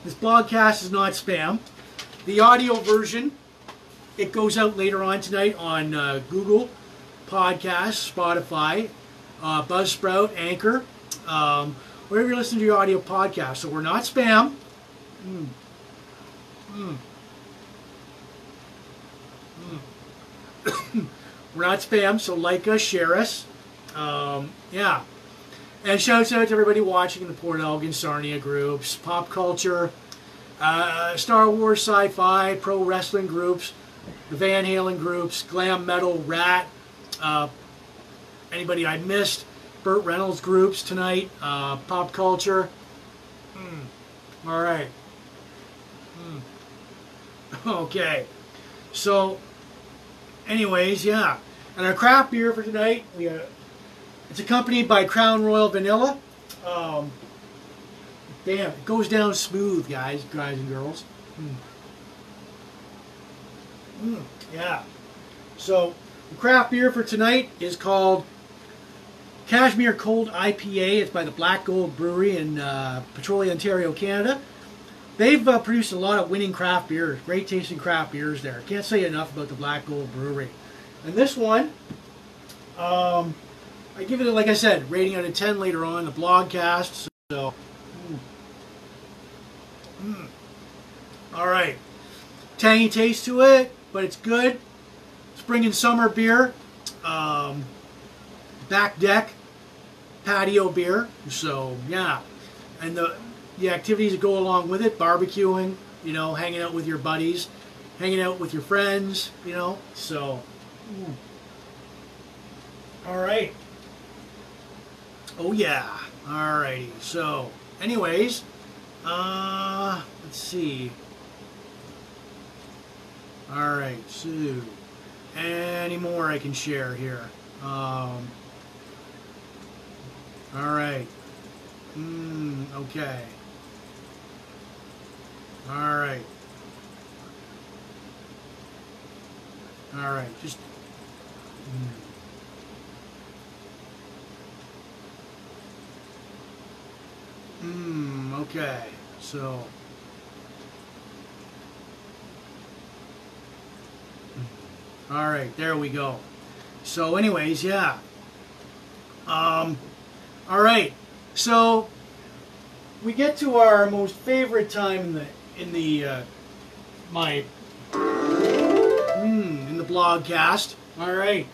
this broadcast is not spam. The audio version, it goes out later on tonight on uh, Google Podcasts, Spotify, uh, Buzzsprout, Anchor, um, wherever you listen to your audio podcast. So we're not spam. Mm. Mm. Mm. we're not spam, so like us, share us. Um, yeah. And shouts out to everybody watching the Port Elgin Sarnia groups, pop culture, uh, Star Wars, sci-fi, pro wrestling groups, the Van Halen groups, glam metal, Ratt, uh, anybody I missed, Burt Reynolds groups tonight, uh, pop culture. Mm. All right. Mm. Okay. So, anyways, yeah. And our craft beer for tonight, we it's accompanied by Crown Royal Vanilla. Um, damn, it goes down smooth, guys, guys and girls. Mm. Mm, yeah. So, the craft beer for tonight is called Cashmere Cold IPA. It's by the Black Gold Brewery in uh, Petrolia, Ontario, Canada. they've uh, produced a lot of winning craft beers, great tasting craft beers there. Can't say enough about the Black Gold Brewery. And this one, um, I give it, like I said, rating out of 10 later on, the blogcast. So, mm. All right. Tangy taste to it, but it's good. Spring and summer beer. Um, back deck patio beer. So, yeah. And the, the activities that go along with it, barbecuing, you know, hanging out with your buddies, hanging out with your friends, you know. So, mm. all right. Oh yeah. Alrighty. So, anyways, uh, let's see. Alright, so, any more I can share here? Um, Alright. Hmm, okay. Alright. Alright, just... Mm. Hmm, okay. So. All right, there we go. So, anyways, yeah. Um, all right. So, we get to our most favorite time in the in the uh, my hmm, in the blogcast. All right.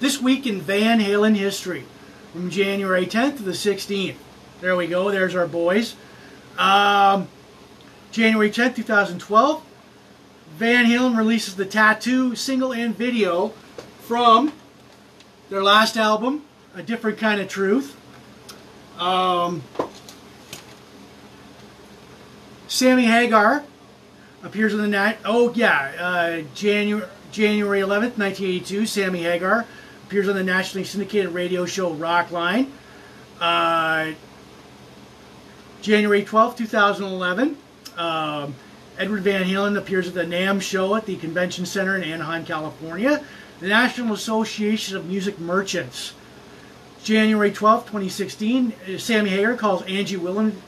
This week in Van Halen history, from January 10th to the 16th. There we go. There's our boys. Um, January 10th, 2012, Van Halen releases the Tattoo single and video from their last album, A Different Kind of Truth. Um, Sammy Hagar appears in the night. Oh yeah, uh, January January 11th, 1982. Sammy Hagar appears on the nationally syndicated radio show Rockline. Uh, January 12, 2011, um, Edward Van Halen appears at the NAMM show at the Convention Center in Anaheim, California. The National Association of Music Merchants. January 12, 2016, Sammy Hagar calls Angie William,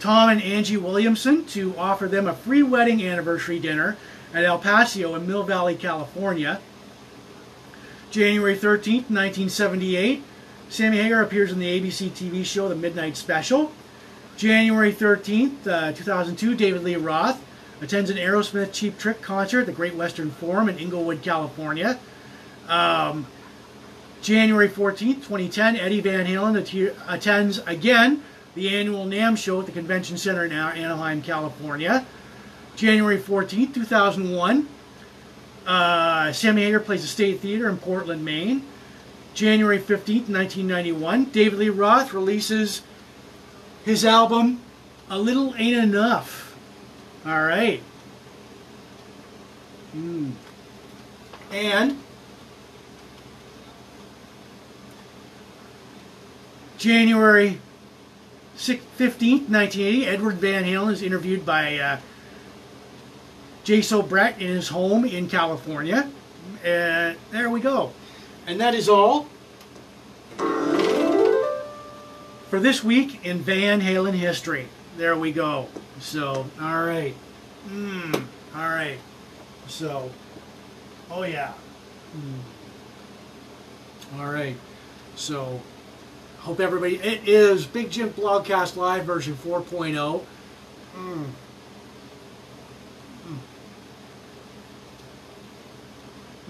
Tom and Angie Williamson to offer them a free wedding anniversary dinner at El Paso in Mill Valley, California. January 13, 1978, Sammy Hagar appears in the ABC TV show The Midnight Special. January 13th, uh, 2002, David Lee Roth attends an Aerosmith Cheap Trick concert at the Great Western Forum in Inglewood, California. Um, January 14th, 2010, Eddie Van Halen attends again the annual NAMM show at the Convention Center in Anaheim, California. January 14th, 2001, uh, Sammy Hagar plays the State Theater in Portland, Maine. January 15th, 1991, David Lee Roth releases his album, A Little Ain't Enough. All right. Mm. And January 15th, 1980, Edward Van Halen is interviewed by uh, Jas Obrecht in his home in California. And there we go. And that is all for this week in Van Halen history. There we go. So, all right. Mmm. All right. So, oh yeah. Mm. All right. So, hope everybody. It is Big Jim Blogcast Live version 4.0. Mm.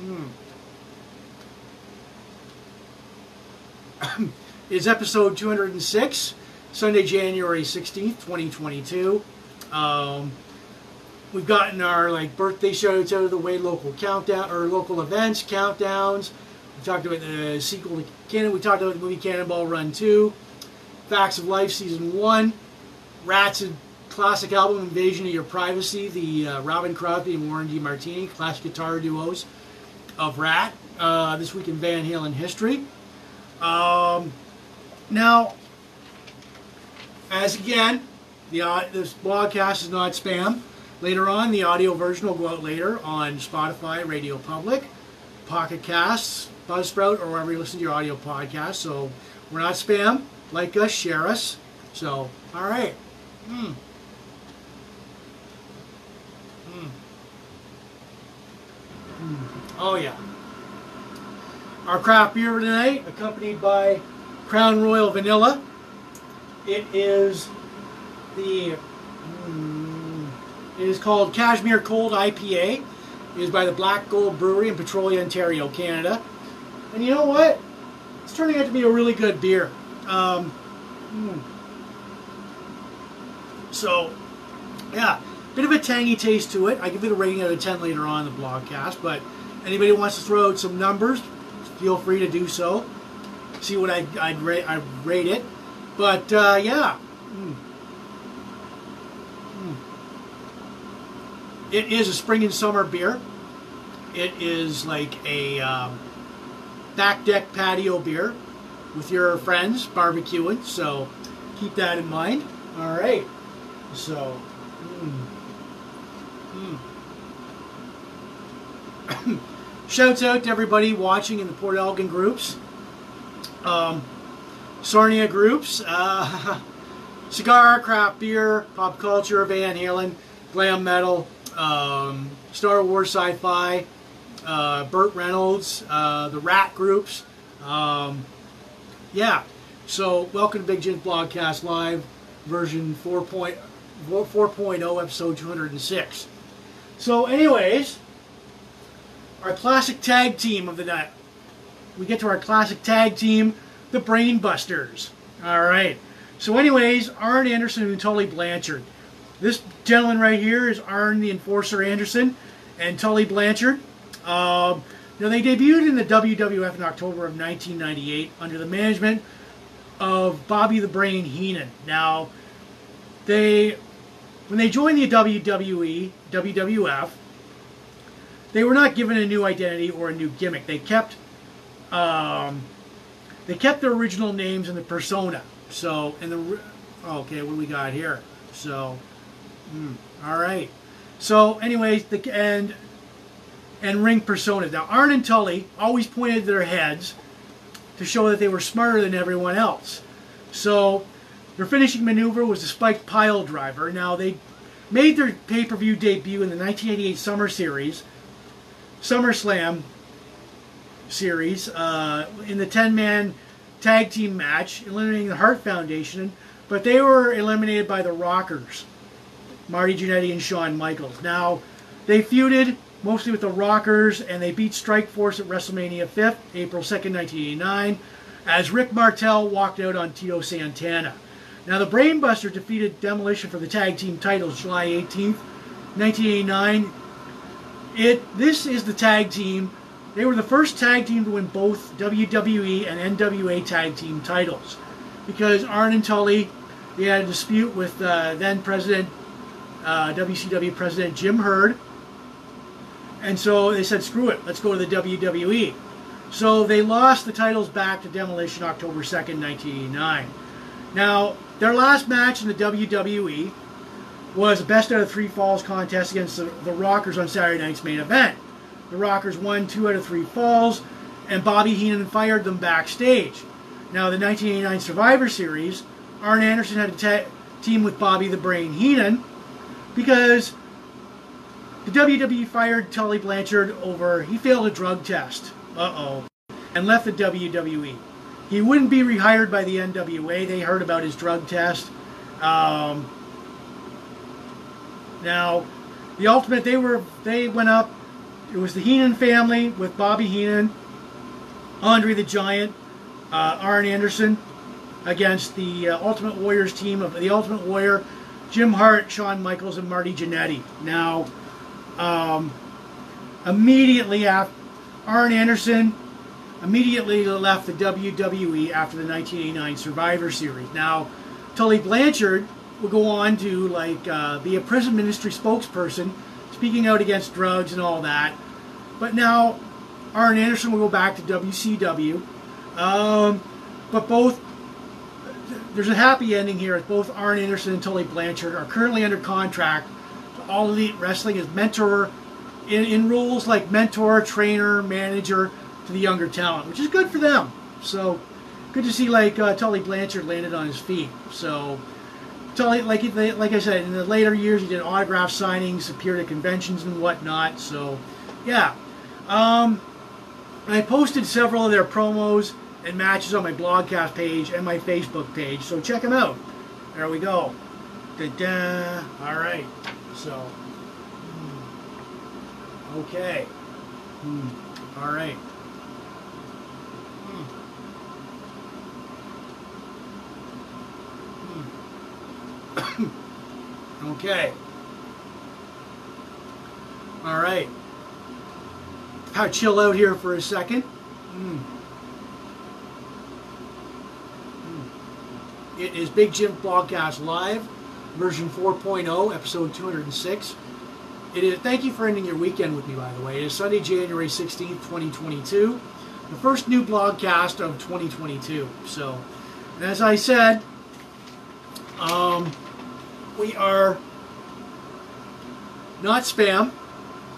Mm. Is episode 206, Sunday, January 16th, 2022. Um, we've gotten our like birthday shows out of the way, local countdown or local events, countdowns. We talked about the sequel to Cannon. We talked about the movie Cannonball Run 2, Facts of Life Season 1, Ratt's classic album Invasion of Your Privacy, the uh, Robbin Crosby and Warren DeMartini classic guitar duos of Ratt. Uh, this week in Van Halen history. Um, now, as again, the, uh, this broadcast is not spam. Later on, the audio version will go out later on Spotify, Radio Public, Pocket Casts, Buzzsprout, or wherever you listen to your audio podcast. So we're not spam. Like us, share us. So, all right. Mm. Mm. Oh, yeah. Our craft beer tonight, accompanied by Crown Royal Vanilla. It is the mm, it is called Cashmere Cold IPA. It is by the Black Gold Brewery in Petrolia, Ontario, Canada. And you know what? It's turning out to be a really good beer. Um, mm. So, yeah, bit of a tangy taste to it. I give it a rating out of 10 later on in the blogcast, but anybody wants to throw out some numbers, feel free to do so. See what I, I'd, rate, I'd rate it. But, uh, yeah. Mm. Mm. It is a spring and summer beer. It is like a um, back deck patio beer with your friends barbecuing, so keep that in mind. All right. So. Mm. shouts out to everybody watching in the Port Elgin groups, um, Sarnia groups, uh, cigar, craft beer, pop culture, Van Halen, glam metal, um, Star Wars sci-fi, uh, Burt Reynolds, uh, the Ratt groups. Um, yeah, so welcome to Big Jim's Blogcast Live, version 4.0. 4.0 episode 206. So anyways, our classic tag team of the night. We get to our classic tag team, the Brainbusters. All right. So anyways, Arn Anderson and Tully Blanchard. This gentleman right here is Arn the Enforcer Anderson and Tully Blanchard. Um, now they debuted in the WWF in October of 1998 under the management of Bobby the Brain Heenan. Now they when they joined the WWE, WWF, they were not given a new identity or a new gimmick. They kept um, they kept their original names and the persona. So, and the okay, what do we got here? So, hmm, all right. So, anyways, the and and ring personas. Now, Arn and Tully always pointed their heads to show that they were smarter than everyone else. So, their finishing maneuver was the spiked pile driver. Now, they made their pay-per-view debut in the 1988 Summer Series, SummerSlam series, uh, in the 10-man tag team match, eliminating the Hart Foundation, but they were eliminated by the Rockers, Marty Jannetty and Shawn Michaels. Now, they feuded mostly with the Rockers, and they beat Strikeforce at WrestleMania 5th, April 2nd, 1989, as Rick Martel walked out on Tito Santana. Now, the Brainbuster defeated Demolition for the tag team titles July 18th, 1989. It this is the tag team. They were the first tag team to win both WWE and NWA tag team titles because Arn and Tully they had a dispute with uh, then President uh, WCW President Jim Herd, and so they said, "Screw it, let's go to the WWE." So they lost the titles back to Demolition October 2nd, 1989. Now, their last match in the WWE was a best out of three falls contest against the, the Rockers on Saturday night's main event. The Rockers won two out of three falls, and Bobby Heenan fired them backstage. Now, the 1989 Survivor Series, Arn Anderson had a team with Bobby the Brain Heenan because the WWE fired Tully Blanchard over he failed a drug test. Uh oh. And left the WWE. He wouldn't be rehired by the NWA. They heard about his drug test. Um, now, the Ultimate, they were they went up. It was the Heenan family with Bobby Heenan, Andre the Giant, uh, Arn Anderson against the uh, Ultimate Warriors team of the Ultimate Warrior, Jim Hart, Shawn Michaels, and Marty Jannetty. Now, um, immediately after Arn Anderson immediately left the WWE after the 1989 Survivor Series. Now, Tully Blanchard will go on to like uh, be a prison ministry spokesperson, speaking out against drugs and all that. But now, Arn Anderson will go back to WCW. Um, but both there's a happy ending here. Both Arn Anderson and Tully Blanchard are currently under contract to All Elite Wrestling as mentor in, in roles like mentor, trainer, manager to the younger talent, which is good for them. So good to see like uh, Tully Blanchard landed on his feet. So Tully, like like I said, in the later years he did autograph signings, appeared at conventions and whatnot. So yeah. Um, I posted several of their promos and matches on my blogcast page and my Facebook page, so check them out. There we go. Da-da. All right. So, hmm. okay. Hmm. All right. okay. All right. I'll chill out here for a second. Mm. Mm. It is Big Jim Blogcast Live, version 4.0, episode 206. It is. Thank you for ending your weekend with me, by the way. It is Sunday, January 16th, 2022, the first new blogcast of 2022. So, as I said, um, we are not spam.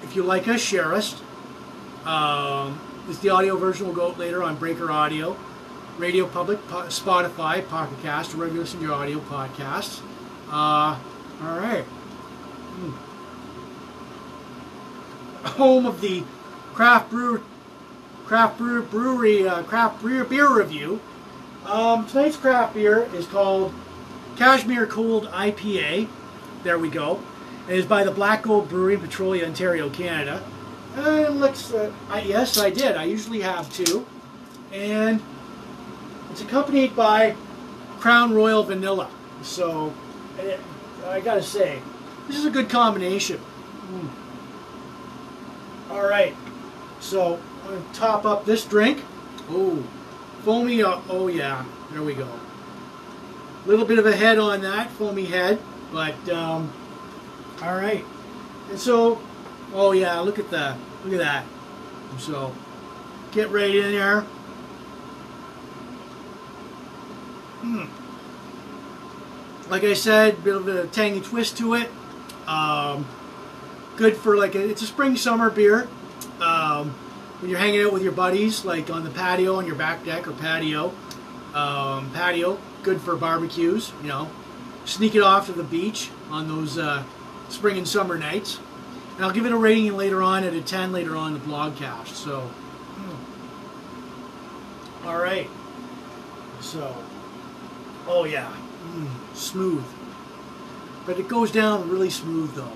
If you like us, share us. Um, this the audio version will go out later on Breaker Audio, Radio Public, Spotify, Pocket Cast, wherever you listen to your audio podcasts. Uh, all right. Hmm. Home of the craft brewer, craft brewer, brewery, uh, craft beer, beer review. Um, tonight's craft beer is called Cashmere Cold IPA. There we go. It is by the Black Gold Brewery in Petrolia, Ontario, Canada. Looks, uh, I, yes, I did. I usually have two. And it's accompanied by Crown Royal Vanilla. So, it, I gotta say, this is a good combination. Mm. All right. So, I'm gonna top up this drink. Oh, foamy, uh, oh yeah, there we go. A little bit of a head on that, foamy head, but, um, all right. And so, oh yeah, look at that. Look at that. So, get right in there. Hmm. Like I said, bit of a tangy twist to it. Um, good for like a, it's a spring summer beer. Um, when you're hanging out with your buddies, like on the patio, on your back deck or patio. Um, patio, good for barbecues. You know, sneak it off to the beach on those uh, spring and summer nights. And I'll give it a rating later on at a 10 later on the blogcast. So, hmm. all right. So, oh yeah, mm, smooth. But it goes down really smooth though.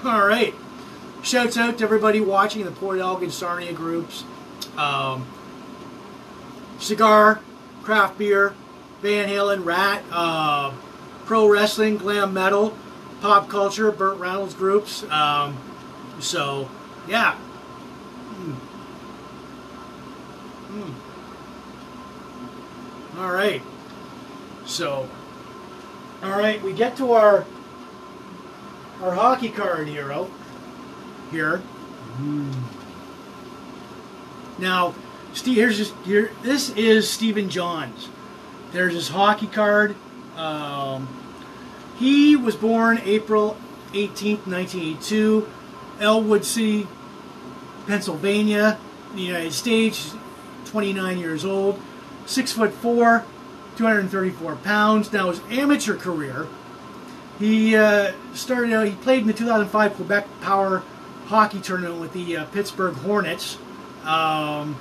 Mm. All right. Shouts out to everybody watching the Port Elgin Sarnia groups. Um, cigar, craft beer, Van Halen, Ratt, uh, pro wrestling, glam metal, pop culture, Burt Reynolds groups. Um, so, yeah. Mm. Mm. All right. So, all right, we get to our our hockey card hero here. Mm. Now, Steve, here's just here. This is Stephen Johns. There's his hockey card. Um, he was born April 18th, 1982, Ellwood City, Pennsylvania, the United States. 29 years old, six foot four, 234 pounds. Now his amateur career, he uh, started out. He played in the 2005 Quebec Power Hockey Tournament with the uh, Pittsburgh Hornets. Um,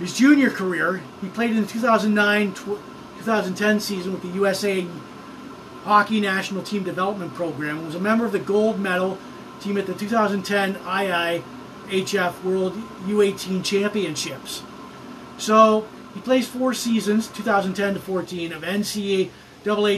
his junior career, he played in the 2009-2010 season with the USA Hockey National Team Development Program. Was a member of the gold medal team at the 2010 IIHF World U18 Championships. So he plays four seasons, 2010 to 14, of NCAA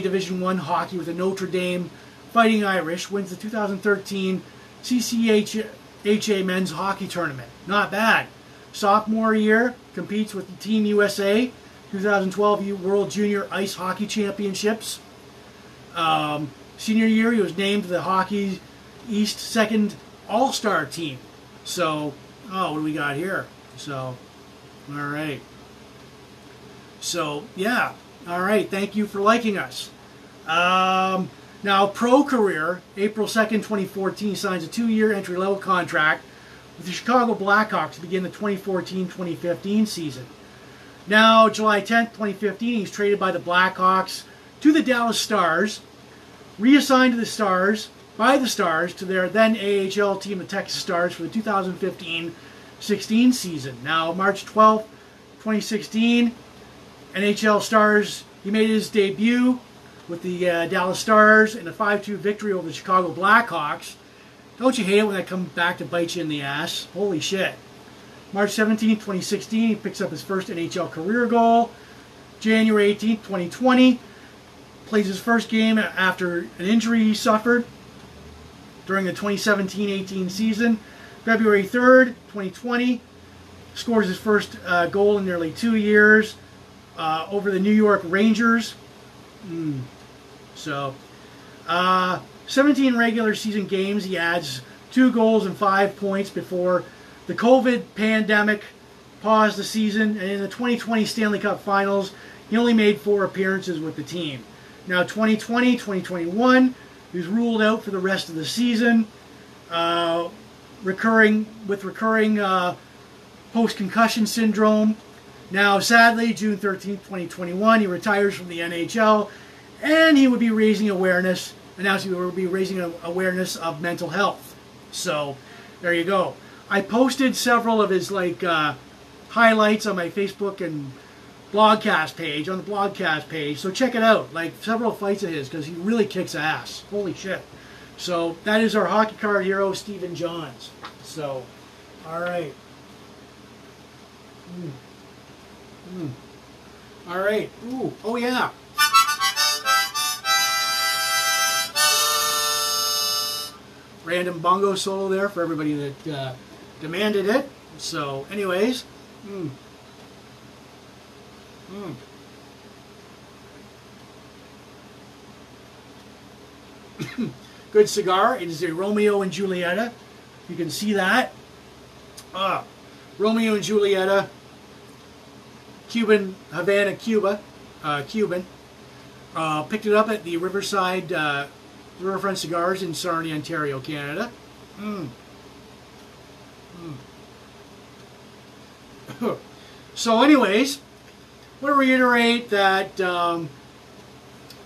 Division One hockey with the Notre Dame Fighting Irish. Wins the 2013 CCHA Men's Hockey Tournament. Not bad. Sophomore year, competes with the Team USA 2012 World Junior Ice Hockey Championships. Um, senior year, he was named the Hockey East Second All Star Team. So, oh, what do we got here? So, all right. So, yeah. All right. Thank you for liking us. Um, now, pro career, April 2nd, 2014, signs a two year entry level contract with the Chicago Blackhawks to begin the 2014-2015 season. Now, July 10th, 2015, he's traded by the Blackhawks to the Dallas Stars reassigned to the Stars by the Stars to their then AHL team, the Texas Stars, for the 2015 16 season. Now, March 12th, 2016, NHL Stars, he made his debut with the uh, Dallas Stars in a 5-2 victory over the Chicago Blackhawks. Don't you hate it when that comes back to bite you in the ass? Holy shit. March 17, 2016, he picks up his first NHL career goal. January 18, 2020, plays his first game after an injury he suffered during the 2017-18 season. February 3rd, 2020, scores his first uh, goal in nearly two years uh, over the New York Rangers. Mm. So, uh, 17 regular season games. He adds two goals and five points before the COVID pandemic paused the season. And in the 2020 Stanley Cup Finals, he only made four appearances with the team. Now, 2020, 2021, he was ruled out for the rest of the season. Uh, recurring with recurring uh, post-concussion syndrome. Now, sadly, June 13, 2021, he retires from the NHL, and he would be raising awareness, announcing he would be raising awareness of mental health. So, there you go. I posted several of his like uh, highlights on my Facebook and blogcast page, on the blogcast page, so check it out. Like several fights of his, because he really kicks ass. Holy shit. So, that is our hockey card hero, Stephen Johns. So, all right. Mm. Mm. All right. Ooh. Oh yeah. Random bongo solo there for everybody that uh, demanded it. So, anyways. Mm. Mm. Good cigar. It is a Romeo and Julieta. You can see that. Ah, Romeo and Julieta Cuban, Havana, Cuba, uh, Cuban. Uh, picked it up at the Riverside Riverfront Cigars in Sarnia, Ontario, Canada. Mm. Mm. so anyways, I want to reiterate that um,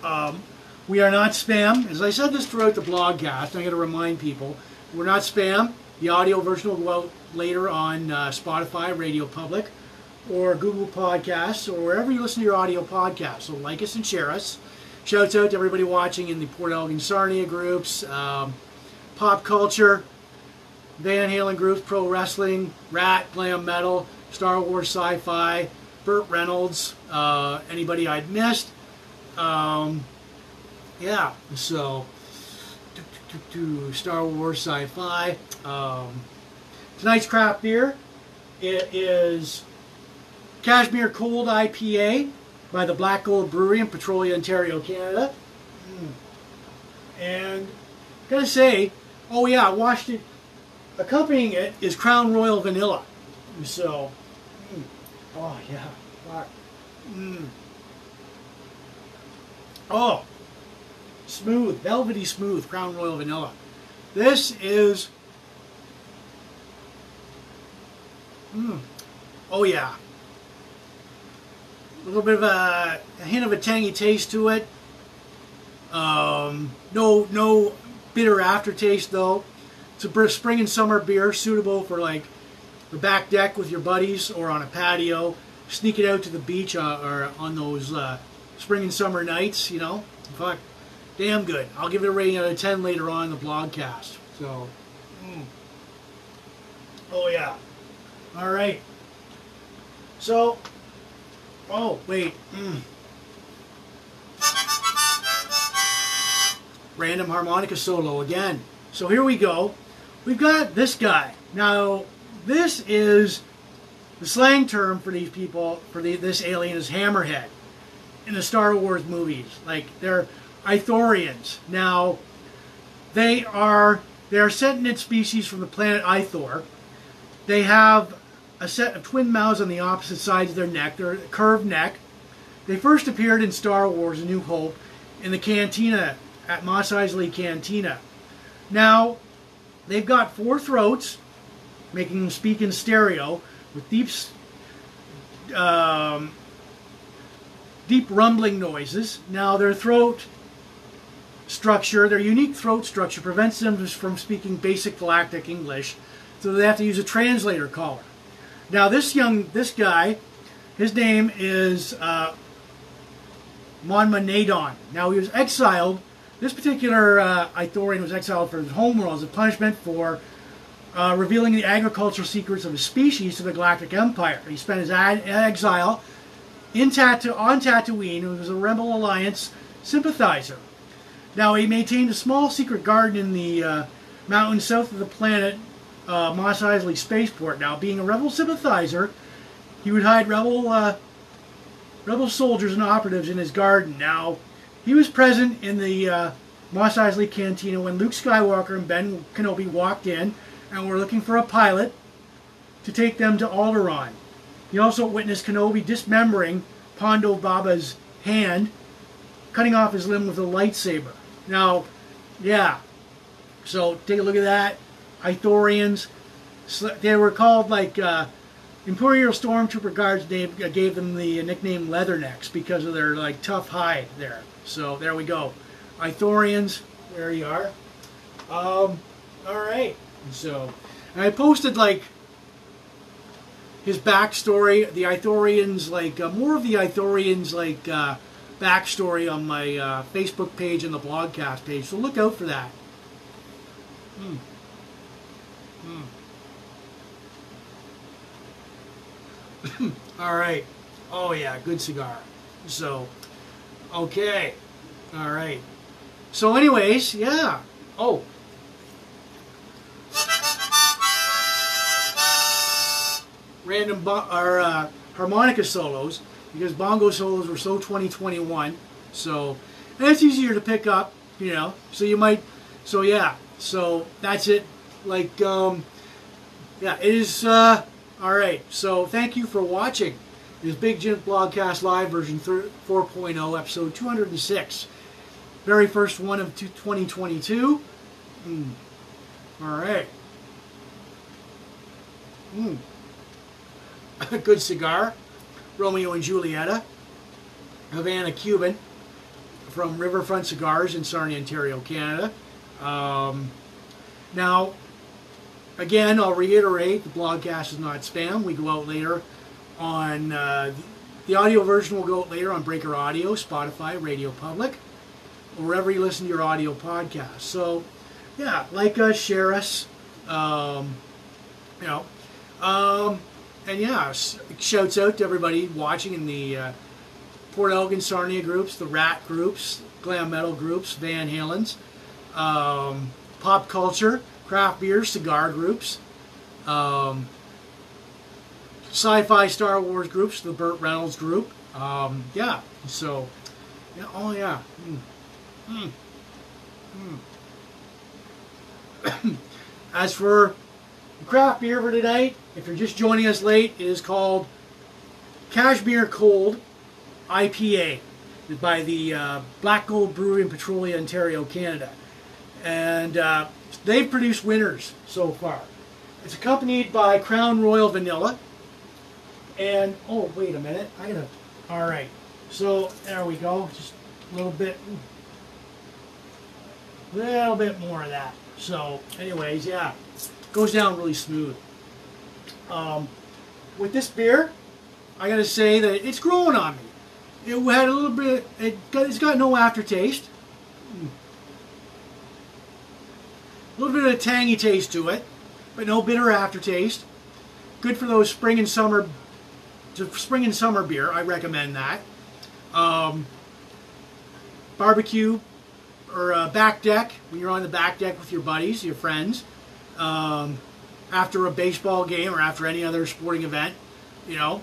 um, we are not spam. As I said this throughout the blogcast, I'm going to remind people, we're not spam. The audio version will go out later on uh, Spotify, Radio Public or Google Podcasts or wherever you listen to your audio podcasts. So like us and share us. Shouts out to everybody watching in the Port Elgin Sarnia groups, um, pop culture, Van Halen groups, pro wrestling, Ratt, glam metal, Star Wars sci-fi, Burt Reynolds, uh, anybody I'd missed. Um, yeah, so Star Wars sci-fi. Um, tonight's craft beer it is Cashmere Cold IPA by the Black Gold Brewery in Petrolia, Ontario, Canada. Mm. And gotta say, oh yeah, I washed it. Accompanying it is Crown Royal Vanilla. So, mm. oh yeah, mm. oh, smooth, velvety smooth Crown Royal Vanilla. This is, mm. oh yeah, a little bit of a, a hint of a tangy taste to it. Um, no, no bitter aftertaste though. It's a spring and summer beer suitable for like the back deck with your buddies or on a patio. Sneak it out to the beach uh, or on those uh, spring and summer nights, you know. Fuck, damn good. I'll give it a rating out of 10 later on in the blogcast. So, mm. oh yeah. All right. So, Oh, wait. Mm. Random harmonica solo again. So here we go. We've got this guy. Now, this is the slang term for these people, for the, this alien is hammerhead in the Star Wars movies. Like, they're Ithorians. Now, they are, they are sentient species from the planet Ithor. They have a set of twin mouths on the opposite sides of their neck. They're curved neck. They first appeared in Star Wars A New Hope in the cantina at Mos Eisley Cantina. Now, they've got four throats, making them speak in stereo with deep, um, deep rumbling noises. Now, their throat structure, their unique throat structure prevents them from speaking basic galactic English, so they have to use a translator collar. Now this young, this guy, his name is uh, Momaw Nadon. Now he was exiled. This particular uh, Ithorian was exiled for his homeworld as a punishment for uh, revealing the agricultural secrets of his species to the Galactic Empire. He spent his exile in Tatu on Tatooine and was a Rebel Alliance sympathizer. Now he maintained a small secret garden in the uh, mountains south of the planet uh, Mos Eisley spaceport. Now, being a rebel sympathizer, he would hide rebel uh, rebel soldiers and operatives in his garden. Now, he was present in the uh, Mos Eisley Cantina when Luke Skywalker and Ben Kenobi walked in and were looking for a pilot to take them to Alderaan. He also witnessed Kenobi dismembering Ponda Baba's hand, cutting off his limb with a lightsaber. Now, yeah, so take a look at that. Ithorians. They were called like uh, Imperial Stormtrooper guards. They gave them the nickname Leathernecks because of their like tough hide there. So there we go. Ithorians. There you are. Um, all right. So I posted like his backstory, the Ithorians, like uh, more of the Ithorians, like uh, backstory on my uh, Facebook page and the blogcast page. So look out for that. Hmm. All right. Oh yeah, good cigar. So, okay. All right. So, anyways, yeah. Oh. Random or uh, harmonica solos because bongo solos were so 2021. So, and it's easier to pick up, you know. So you might. So yeah. So that's it like, um, yeah, it is, uh, all right. So thank you for watching. this Big Jim Blogcast Live version 4.0, episode 206. Very first one of 2022. Mm. All right. Mm. Good cigar. Romeo and Julieta. Havana Cuban from Riverfront Cigars in Sarnia, Ontario, Canada. Um, now, Again, I'll reiterate, the blogcast is not spam. We go out later on, uh, the audio version will go out later on Breaker Audio, Spotify, Radio Public, wherever you listen to your audio podcast. So, yeah, like us, share us, um, you know. Um, and yeah, shouts out to everybody watching in the uh, Port Elgin Sarnia groups, the Ratt groups, Glam Metal groups, Van Halen's, um, Pop Culture, craft beer, cigar groups, um, sci-fi Star Wars groups, the Burt Reynolds group. Um, yeah, so, yeah, oh yeah. Mm. Mm. Mm. As for craft beer for tonight, if you're just joining us late, it is called Cashmere Cold IPA by the uh, Black Gold Brewery in Petrolia, Ontario, Canada. And uh, They've produced winners so far. It's accompanied by Crown Royal Vanilla. And, oh, wait a minute. I gotta, all right. So, there we go. Just a little bit, a little bit more of that. So, anyways, yeah. Goes down really smooth. Um, with this beer, I gotta say that it's growing on me. It had a little bit, it got, it's got no aftertaste. A little bit of a tangy taste to it, but no bitter aftertaste. Good for those spring and summer, spring and summer beer. I recommend that. Um, barbecue or uh, back deck when you're on the back deck with your buddies, your friends, um, after a baseball game or after any other sporting event. You know,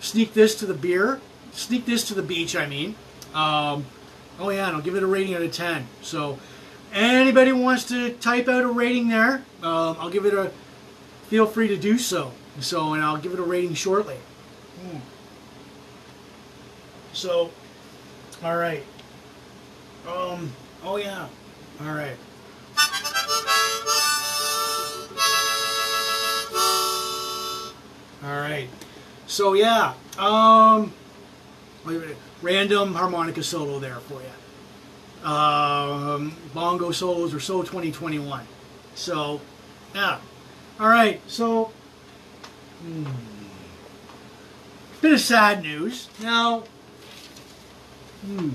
sneak this to the beer, sneak this to the beach. I mean, um, oh yeah, and I'll give it a rating out of ten. So Anybody wants to type out a rating there, um, I'll give it a, feel free to do so. So, and I'll give it a rating shortly. Hmm. So, all right. Um, oh yeah. All right. All right. So yeah. Um, random harmonica solo there for you. Um, bongo solos or so 2021. So, yeah. All right. So, hmm, bit of sad news. Now, hmm,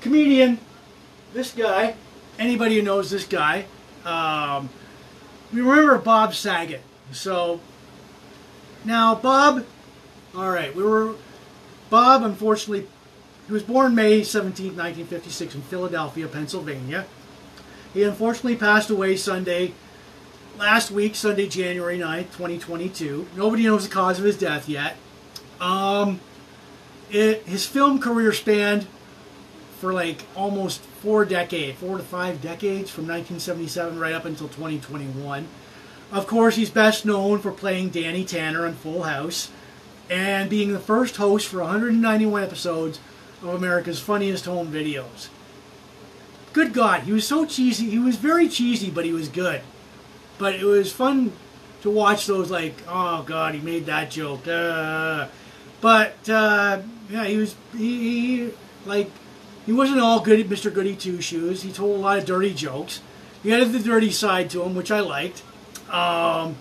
comedian, this guy, anybody who knows this guy, um, we remember Bob Saget. So, now Bob, all right, we were, Bob unfortunately, he was born May 17, 1956 in Philadelphia, Pennsylvania. He unfortunately passed away Sunday, last week, Sunday, January 9th, 2022. Nobody knows the cause of his death yet. Um, it, his film career spanned for like almost four decades, four to five decades, from 1977 right up until 2021. Of course, he's best known for playing Danny Tanner on Full House and being the first host for 191 episodes of America's Funniest Home Videos. Good God, he was so cheesy. He was very cheesy, but he was good. But it was fun to watch those, like, oh God, he made that joke. Uh, but uh, yeah, he was he, he like he wasn't all good at Mr. Goody Two Shoes. He told a lot of dirty jokes. He had the dirty side to him, which I liked. Um,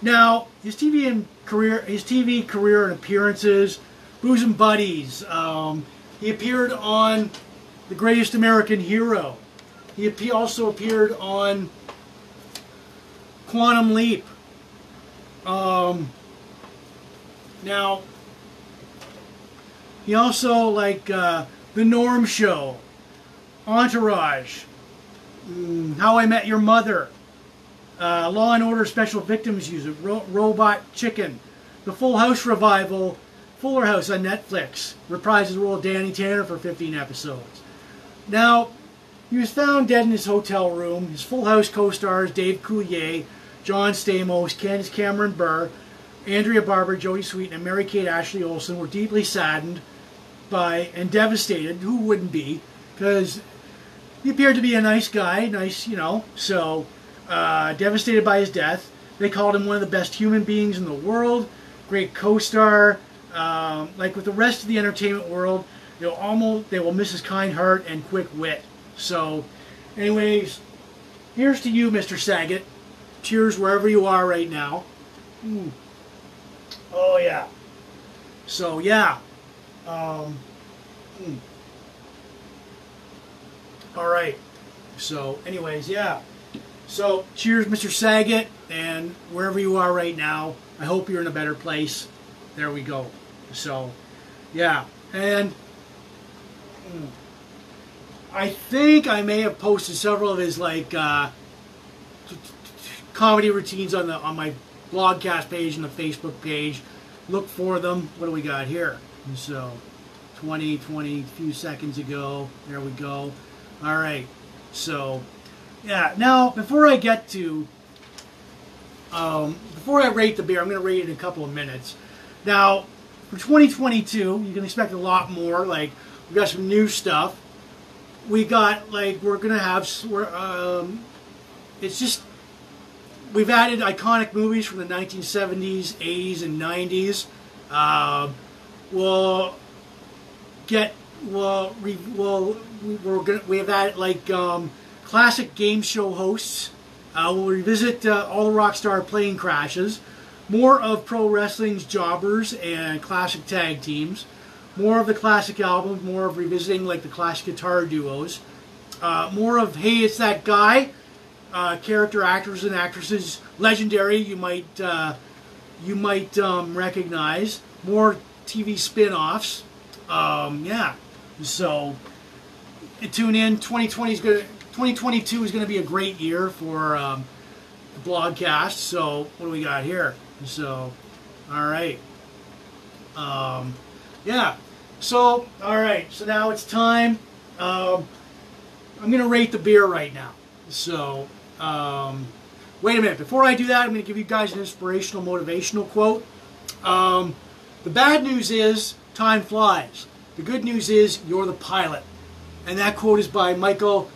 now his TV and career, his TV career and appearances, Booze and Buddies. Um, he appeared on The Greatest American Hero. He also appeared on Quantum Leap. Um, now, he also like uh, the Norm Show, Entourage, mm, How I Met Your Mother, uh, Law and Order Special Victims Unit, Ro Robot Chicken, the Full House revival, Fuller House on Netflix, reprises the role of Danny Tanner for 15 episodes. Now, he was found dead in his hotel room. His Full House co-stars Dave Coulier, John Stamos, Candace Cameron Bure, Andrea Barber, Jodie Sweetin, and Mary-Kate Ashley Olsen were deeply saddened by and devastated. Who wouldn't be? Because he appeared to be a nice guy, nice, you know. So uh, devastated by his death. They called him one of the best human beings in the world. Great co-star. Um, like with the rest of the entertainment world, they'll almost they will miss his kind heart and quick wit. So, anyways, here's to you, Mr. Saget. Cheers wherever you are right now. Mm. Oh yeah. So yeah, um, hmm. All right. So, anyways, yeah. So, cheers, Mr. Saget, and wherever you are right now, I hope you're in a better place. There we go. So, yeah. And I think I may have posted several of his, like, uh, comedy routines on the on my blogcast page and the Facebook page. Look for them. What do we got here? And so 20, 20, few seconds ago. There we go. All right. So, yeah. Now, before I get to, um, before I rate the beer, I'm going to rate it in a couple of minutes. Now, for 2022, you can expect a lot more. Like, we got some new stuff. We got, like, we're going to have, we're, um, it's just, we've added iconic movies from the 1970s, 80s, and 90s. Uh, we'll get we'll we, will we're gonna we have that like um, classic game show hosts. Uh, we'll revisit uh, all the Rockstar plane crashes, more of pro wrestling's jobbers and classic tag teams, more of the classic albums, more of revisiting like the classic guitar duos, uh, more of hey it's that guy, uh, character actors and actresses, legendary you might uh, you might um, recognize, more TV spin-offs. Um, yeah, so tune in. 2020 is going 2022 is going to be a great year for um, the blogcast. So what do we got here? So, all right. Um, yeah. So all right. So now it's time. Um, I'm going to rate the beer right now. So um, wait a minute. Before I do that, I'm going to give you guys an inspirational, motivational quote. Um, the bad news is time flies. The good news is you're the pilot. And that quote is by Michael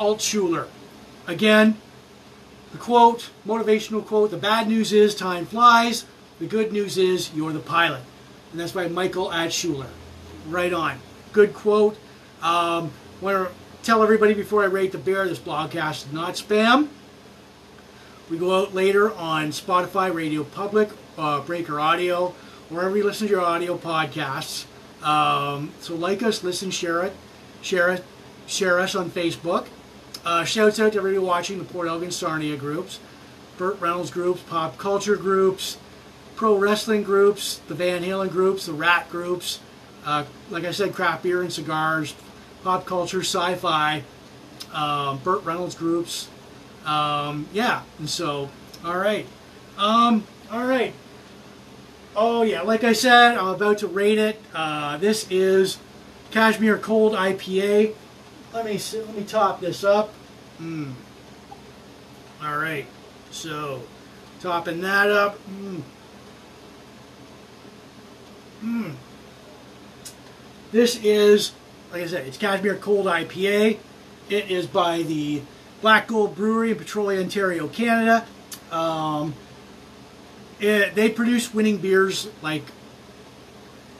Altshuler. Again, the quote, motivational quote, the bad news is time flies. The good news is you're the pilot. And that's by Michael Altshuler. Right on. Good quote. Um, want to tell everybody before I rate the bear, this broadcast is not spam. We go out later on Spotify, Radio Public, uh, Breaker Audio, wherever you listen to your audio podcasts. Um, so like us, listen, share it, share it, share us on Facebook. Uh, shouts out to everybody watching the Port Elgin Sarnia groups, Burt Reynolds groups, pop culture groups, pro wrestling groups, the Van Halen groups, the Ratt groups. Uh, like I said, craft beer and cigars, pop culture, sci-fi, um, Burt Reynolds groups. Um, yeah, and so, all right. Um, all right. Oh, yeah, like I said, I'm about to rate it. Uh, this is Cashmere Cold IPA. Let me see, let me top this up. Mm. All right, so topping that up. Mm. Mm. This is, like I said, it's Cashmere Cold IPA. It is by the Black Gold Brewery in Petrolia, Ontario, Canada. Um, it, they produce winning beers like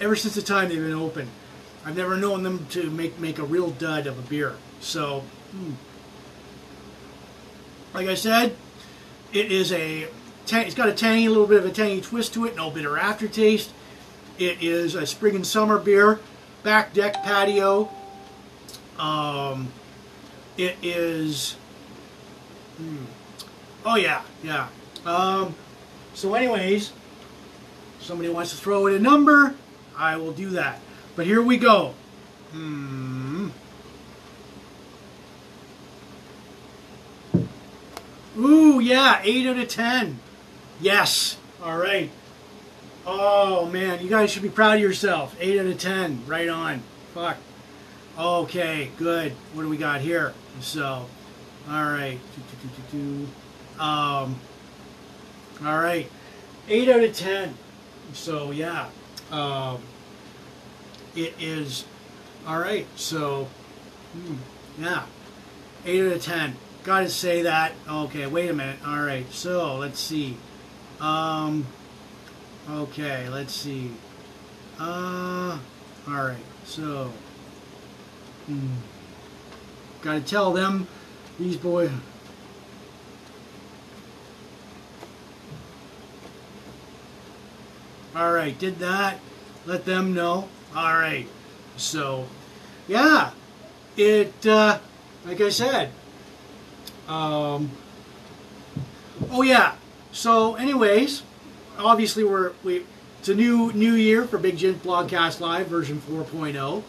ever since the time they've been open. I've never known them to make make a real dud of a beer. So, hmm. like I said, it is a it's got a tangy, a little bit of a tangy twist to it, no bitter aftertaste. It is a spring and summer beer, back deck patio. Um, it is. Hmm. Oh yeah, yeah. Um, so anyways, somebody wants to throw in a number, I will do that. But here we go. Hmm. Ooh, yeah, 8 out of 10. Yes. All right. Oh, man, you guys should be proud of yourself. 8 out of 10. Right on. Fuck. Okay, good. What do we got here? So, all right. Um, all right. 8 out of 10. So, yeah. Um, it is, all right. So, hmm, yeah. 8 out of 10. Got to say that. Okay, wait a minute. All right. So, let's see. Um, okay, let's see. Uh, all right. So, hmm. Got to tell them, these boys. All right, did that. Let them know. All right. So, yeah, it, uh, like I said, um, oh yeah. So, anyways, obviously we're we. It's a new new year for Big Jim Blogcast Live version 4.0.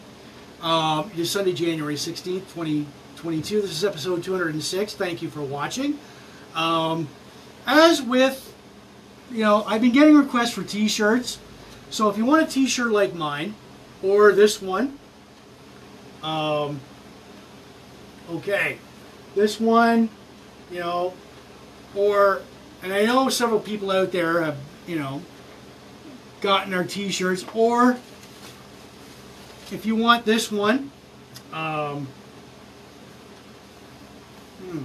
Um, it is Sunday, January 16th, 2022. This is episode 206. Thank you for watching. Um, as with, you know, I've been getting requests for t-shirts. So if you want a t-shirt like mine, or this one, um, okay, this one, you know, or, and I know several people out there have, you know, gotten our t-shirts, or if you want this one, um, hmm,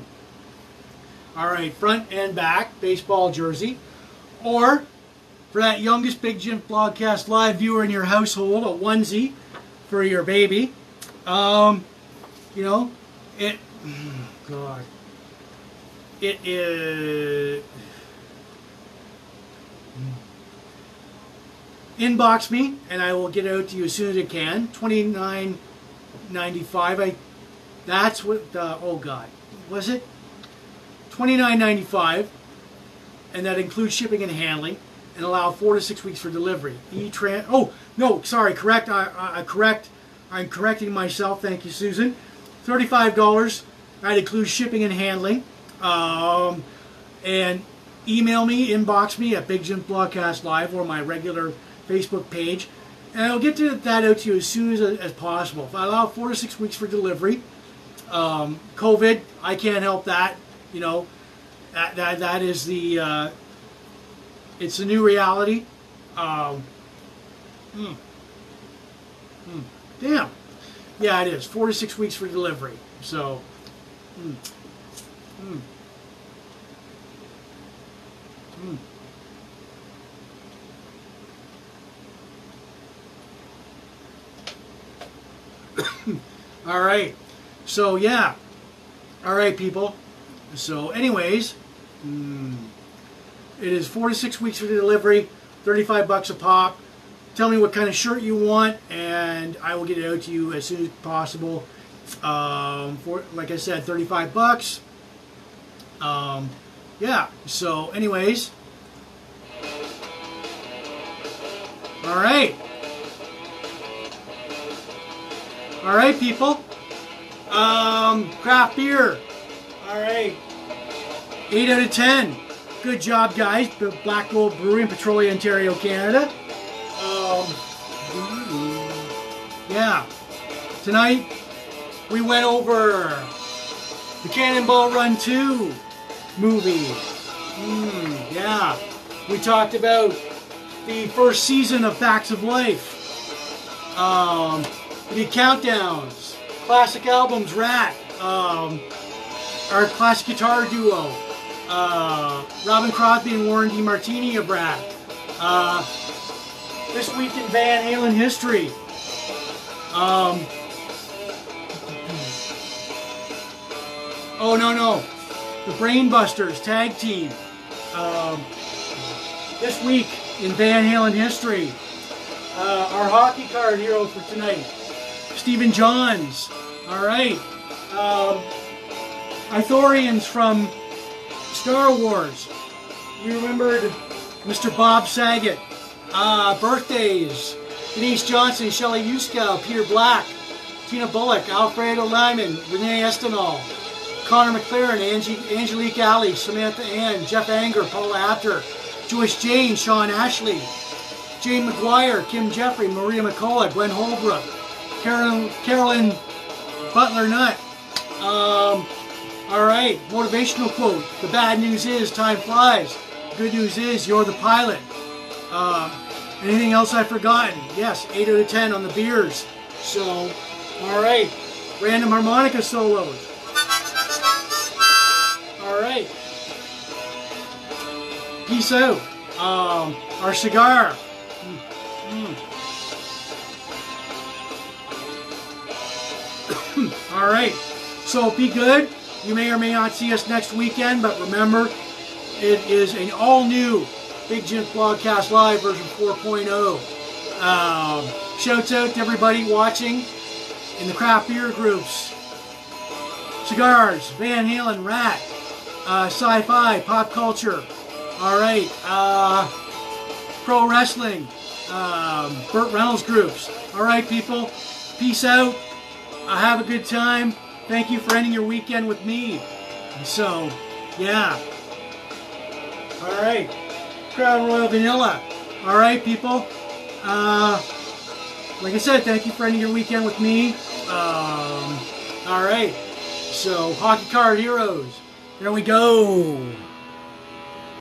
all right, front and back baseball jersey, or for that youngest Big Jim Blogcast Live viewer in your household, a onesie for your baby. Um, you know, it, God, it is, inbox me and I will get out to you as soon as I can. Twenty nine ninety five. I that's what the oh god was it twenty nine ninety five, and that includes shipping and handling, and allow four to six weeks for delivery. E tran oh no sorry correct I, I, I correct I'm correcting myself. Thank you Susan. Thirty five dollars. That includes shipping and handling. Um, and email me, inbox me at Big Jim Blogcast Live or my regular Facebook page, and I'll get to that out to you as soon as, as possible. If I allow four to six weeks for delivery, um, COVID, I can't help that. You know, that that, that is the uh, it's a new reality. Um, hmm. Hmm. Damn. Yeah, it is. Four to six weeks for delivery. So, hmm. Hmm. Hmm. All right. So yeah. All right, people. So, anyways, mm, it is four to six weeks for the delivery, 35 bucks a pop. Tell me what kind of shirt you want, and I will get it out to you as soon as possible. Um, for like I said, 35 bucks. Um, yeah. So, anyways. All right. All right, people. Um, craft beer. All right. 8 out of 10. Good job, guys. Black Gold Brewery in Petrolia, Ontario, Canada. Um, yeah. Tonight, we went over the Cannonball Run 2 movie. Mm, yeah. We talked about the first season of Facts of Life. Um, the countdowns, classic albums, Ratt, um, our classic guitar duo, uh, Robbin Crosby and Warren DeMartini of Ratt. Uh, this week in Van Halen history. Um, oh no no, the Brainbusters tag team. Um, this week in Van Halen history, uh, our hockey card hero for tonight, Stephen Johns. All right. Um, Ithorians from Star Wars. We remembered Mr. Bob Saget. Uh, birthdays. Denise Johnson, Shelley Yuskow, Peter Black, Tina Bullock, Alfredo Lyman, Renee Estinol, Connor McLaren, Angie, Angelique Alley, Samantha Ann, Jeff Anger, Paula Apter, Joyce Jane, Sean Ashley, Jane McGuire, Kim Jeffrey, Maria McCullough, Gwen Holbrook, Carolyn, Carolyn Butler Nutt. Um, all right, motivational quote. The bad news is time flies. Good news is you're the pilot. Um, anything else I've forgotten? Yes, 8 out of 10 on the beers. So, all right, random harmonica solos. All right. Peace out. Um, our cigar. Mm. Mm. All right. So be good. You may or may not see us next weekend, but remember, it is an all-new Big Jim Blogcast Live version 4.0. Um, shouts out to everybody watching in the craft beer groups. Cigars, Van Halen, Ratt, uh, sci-fi, pop culture. All right, uh, pro wrestling, um, Burt Reynolds groups. All right, people, peace out. Uh, have a good time. Thank you for ending your weekend with me. So, yeah. All right, Crown Royal Vanilla. All right, people. Uh, like I said, thank you for ending your weekend with me. Um, all right. So, Hockey Card Heroes. There we go.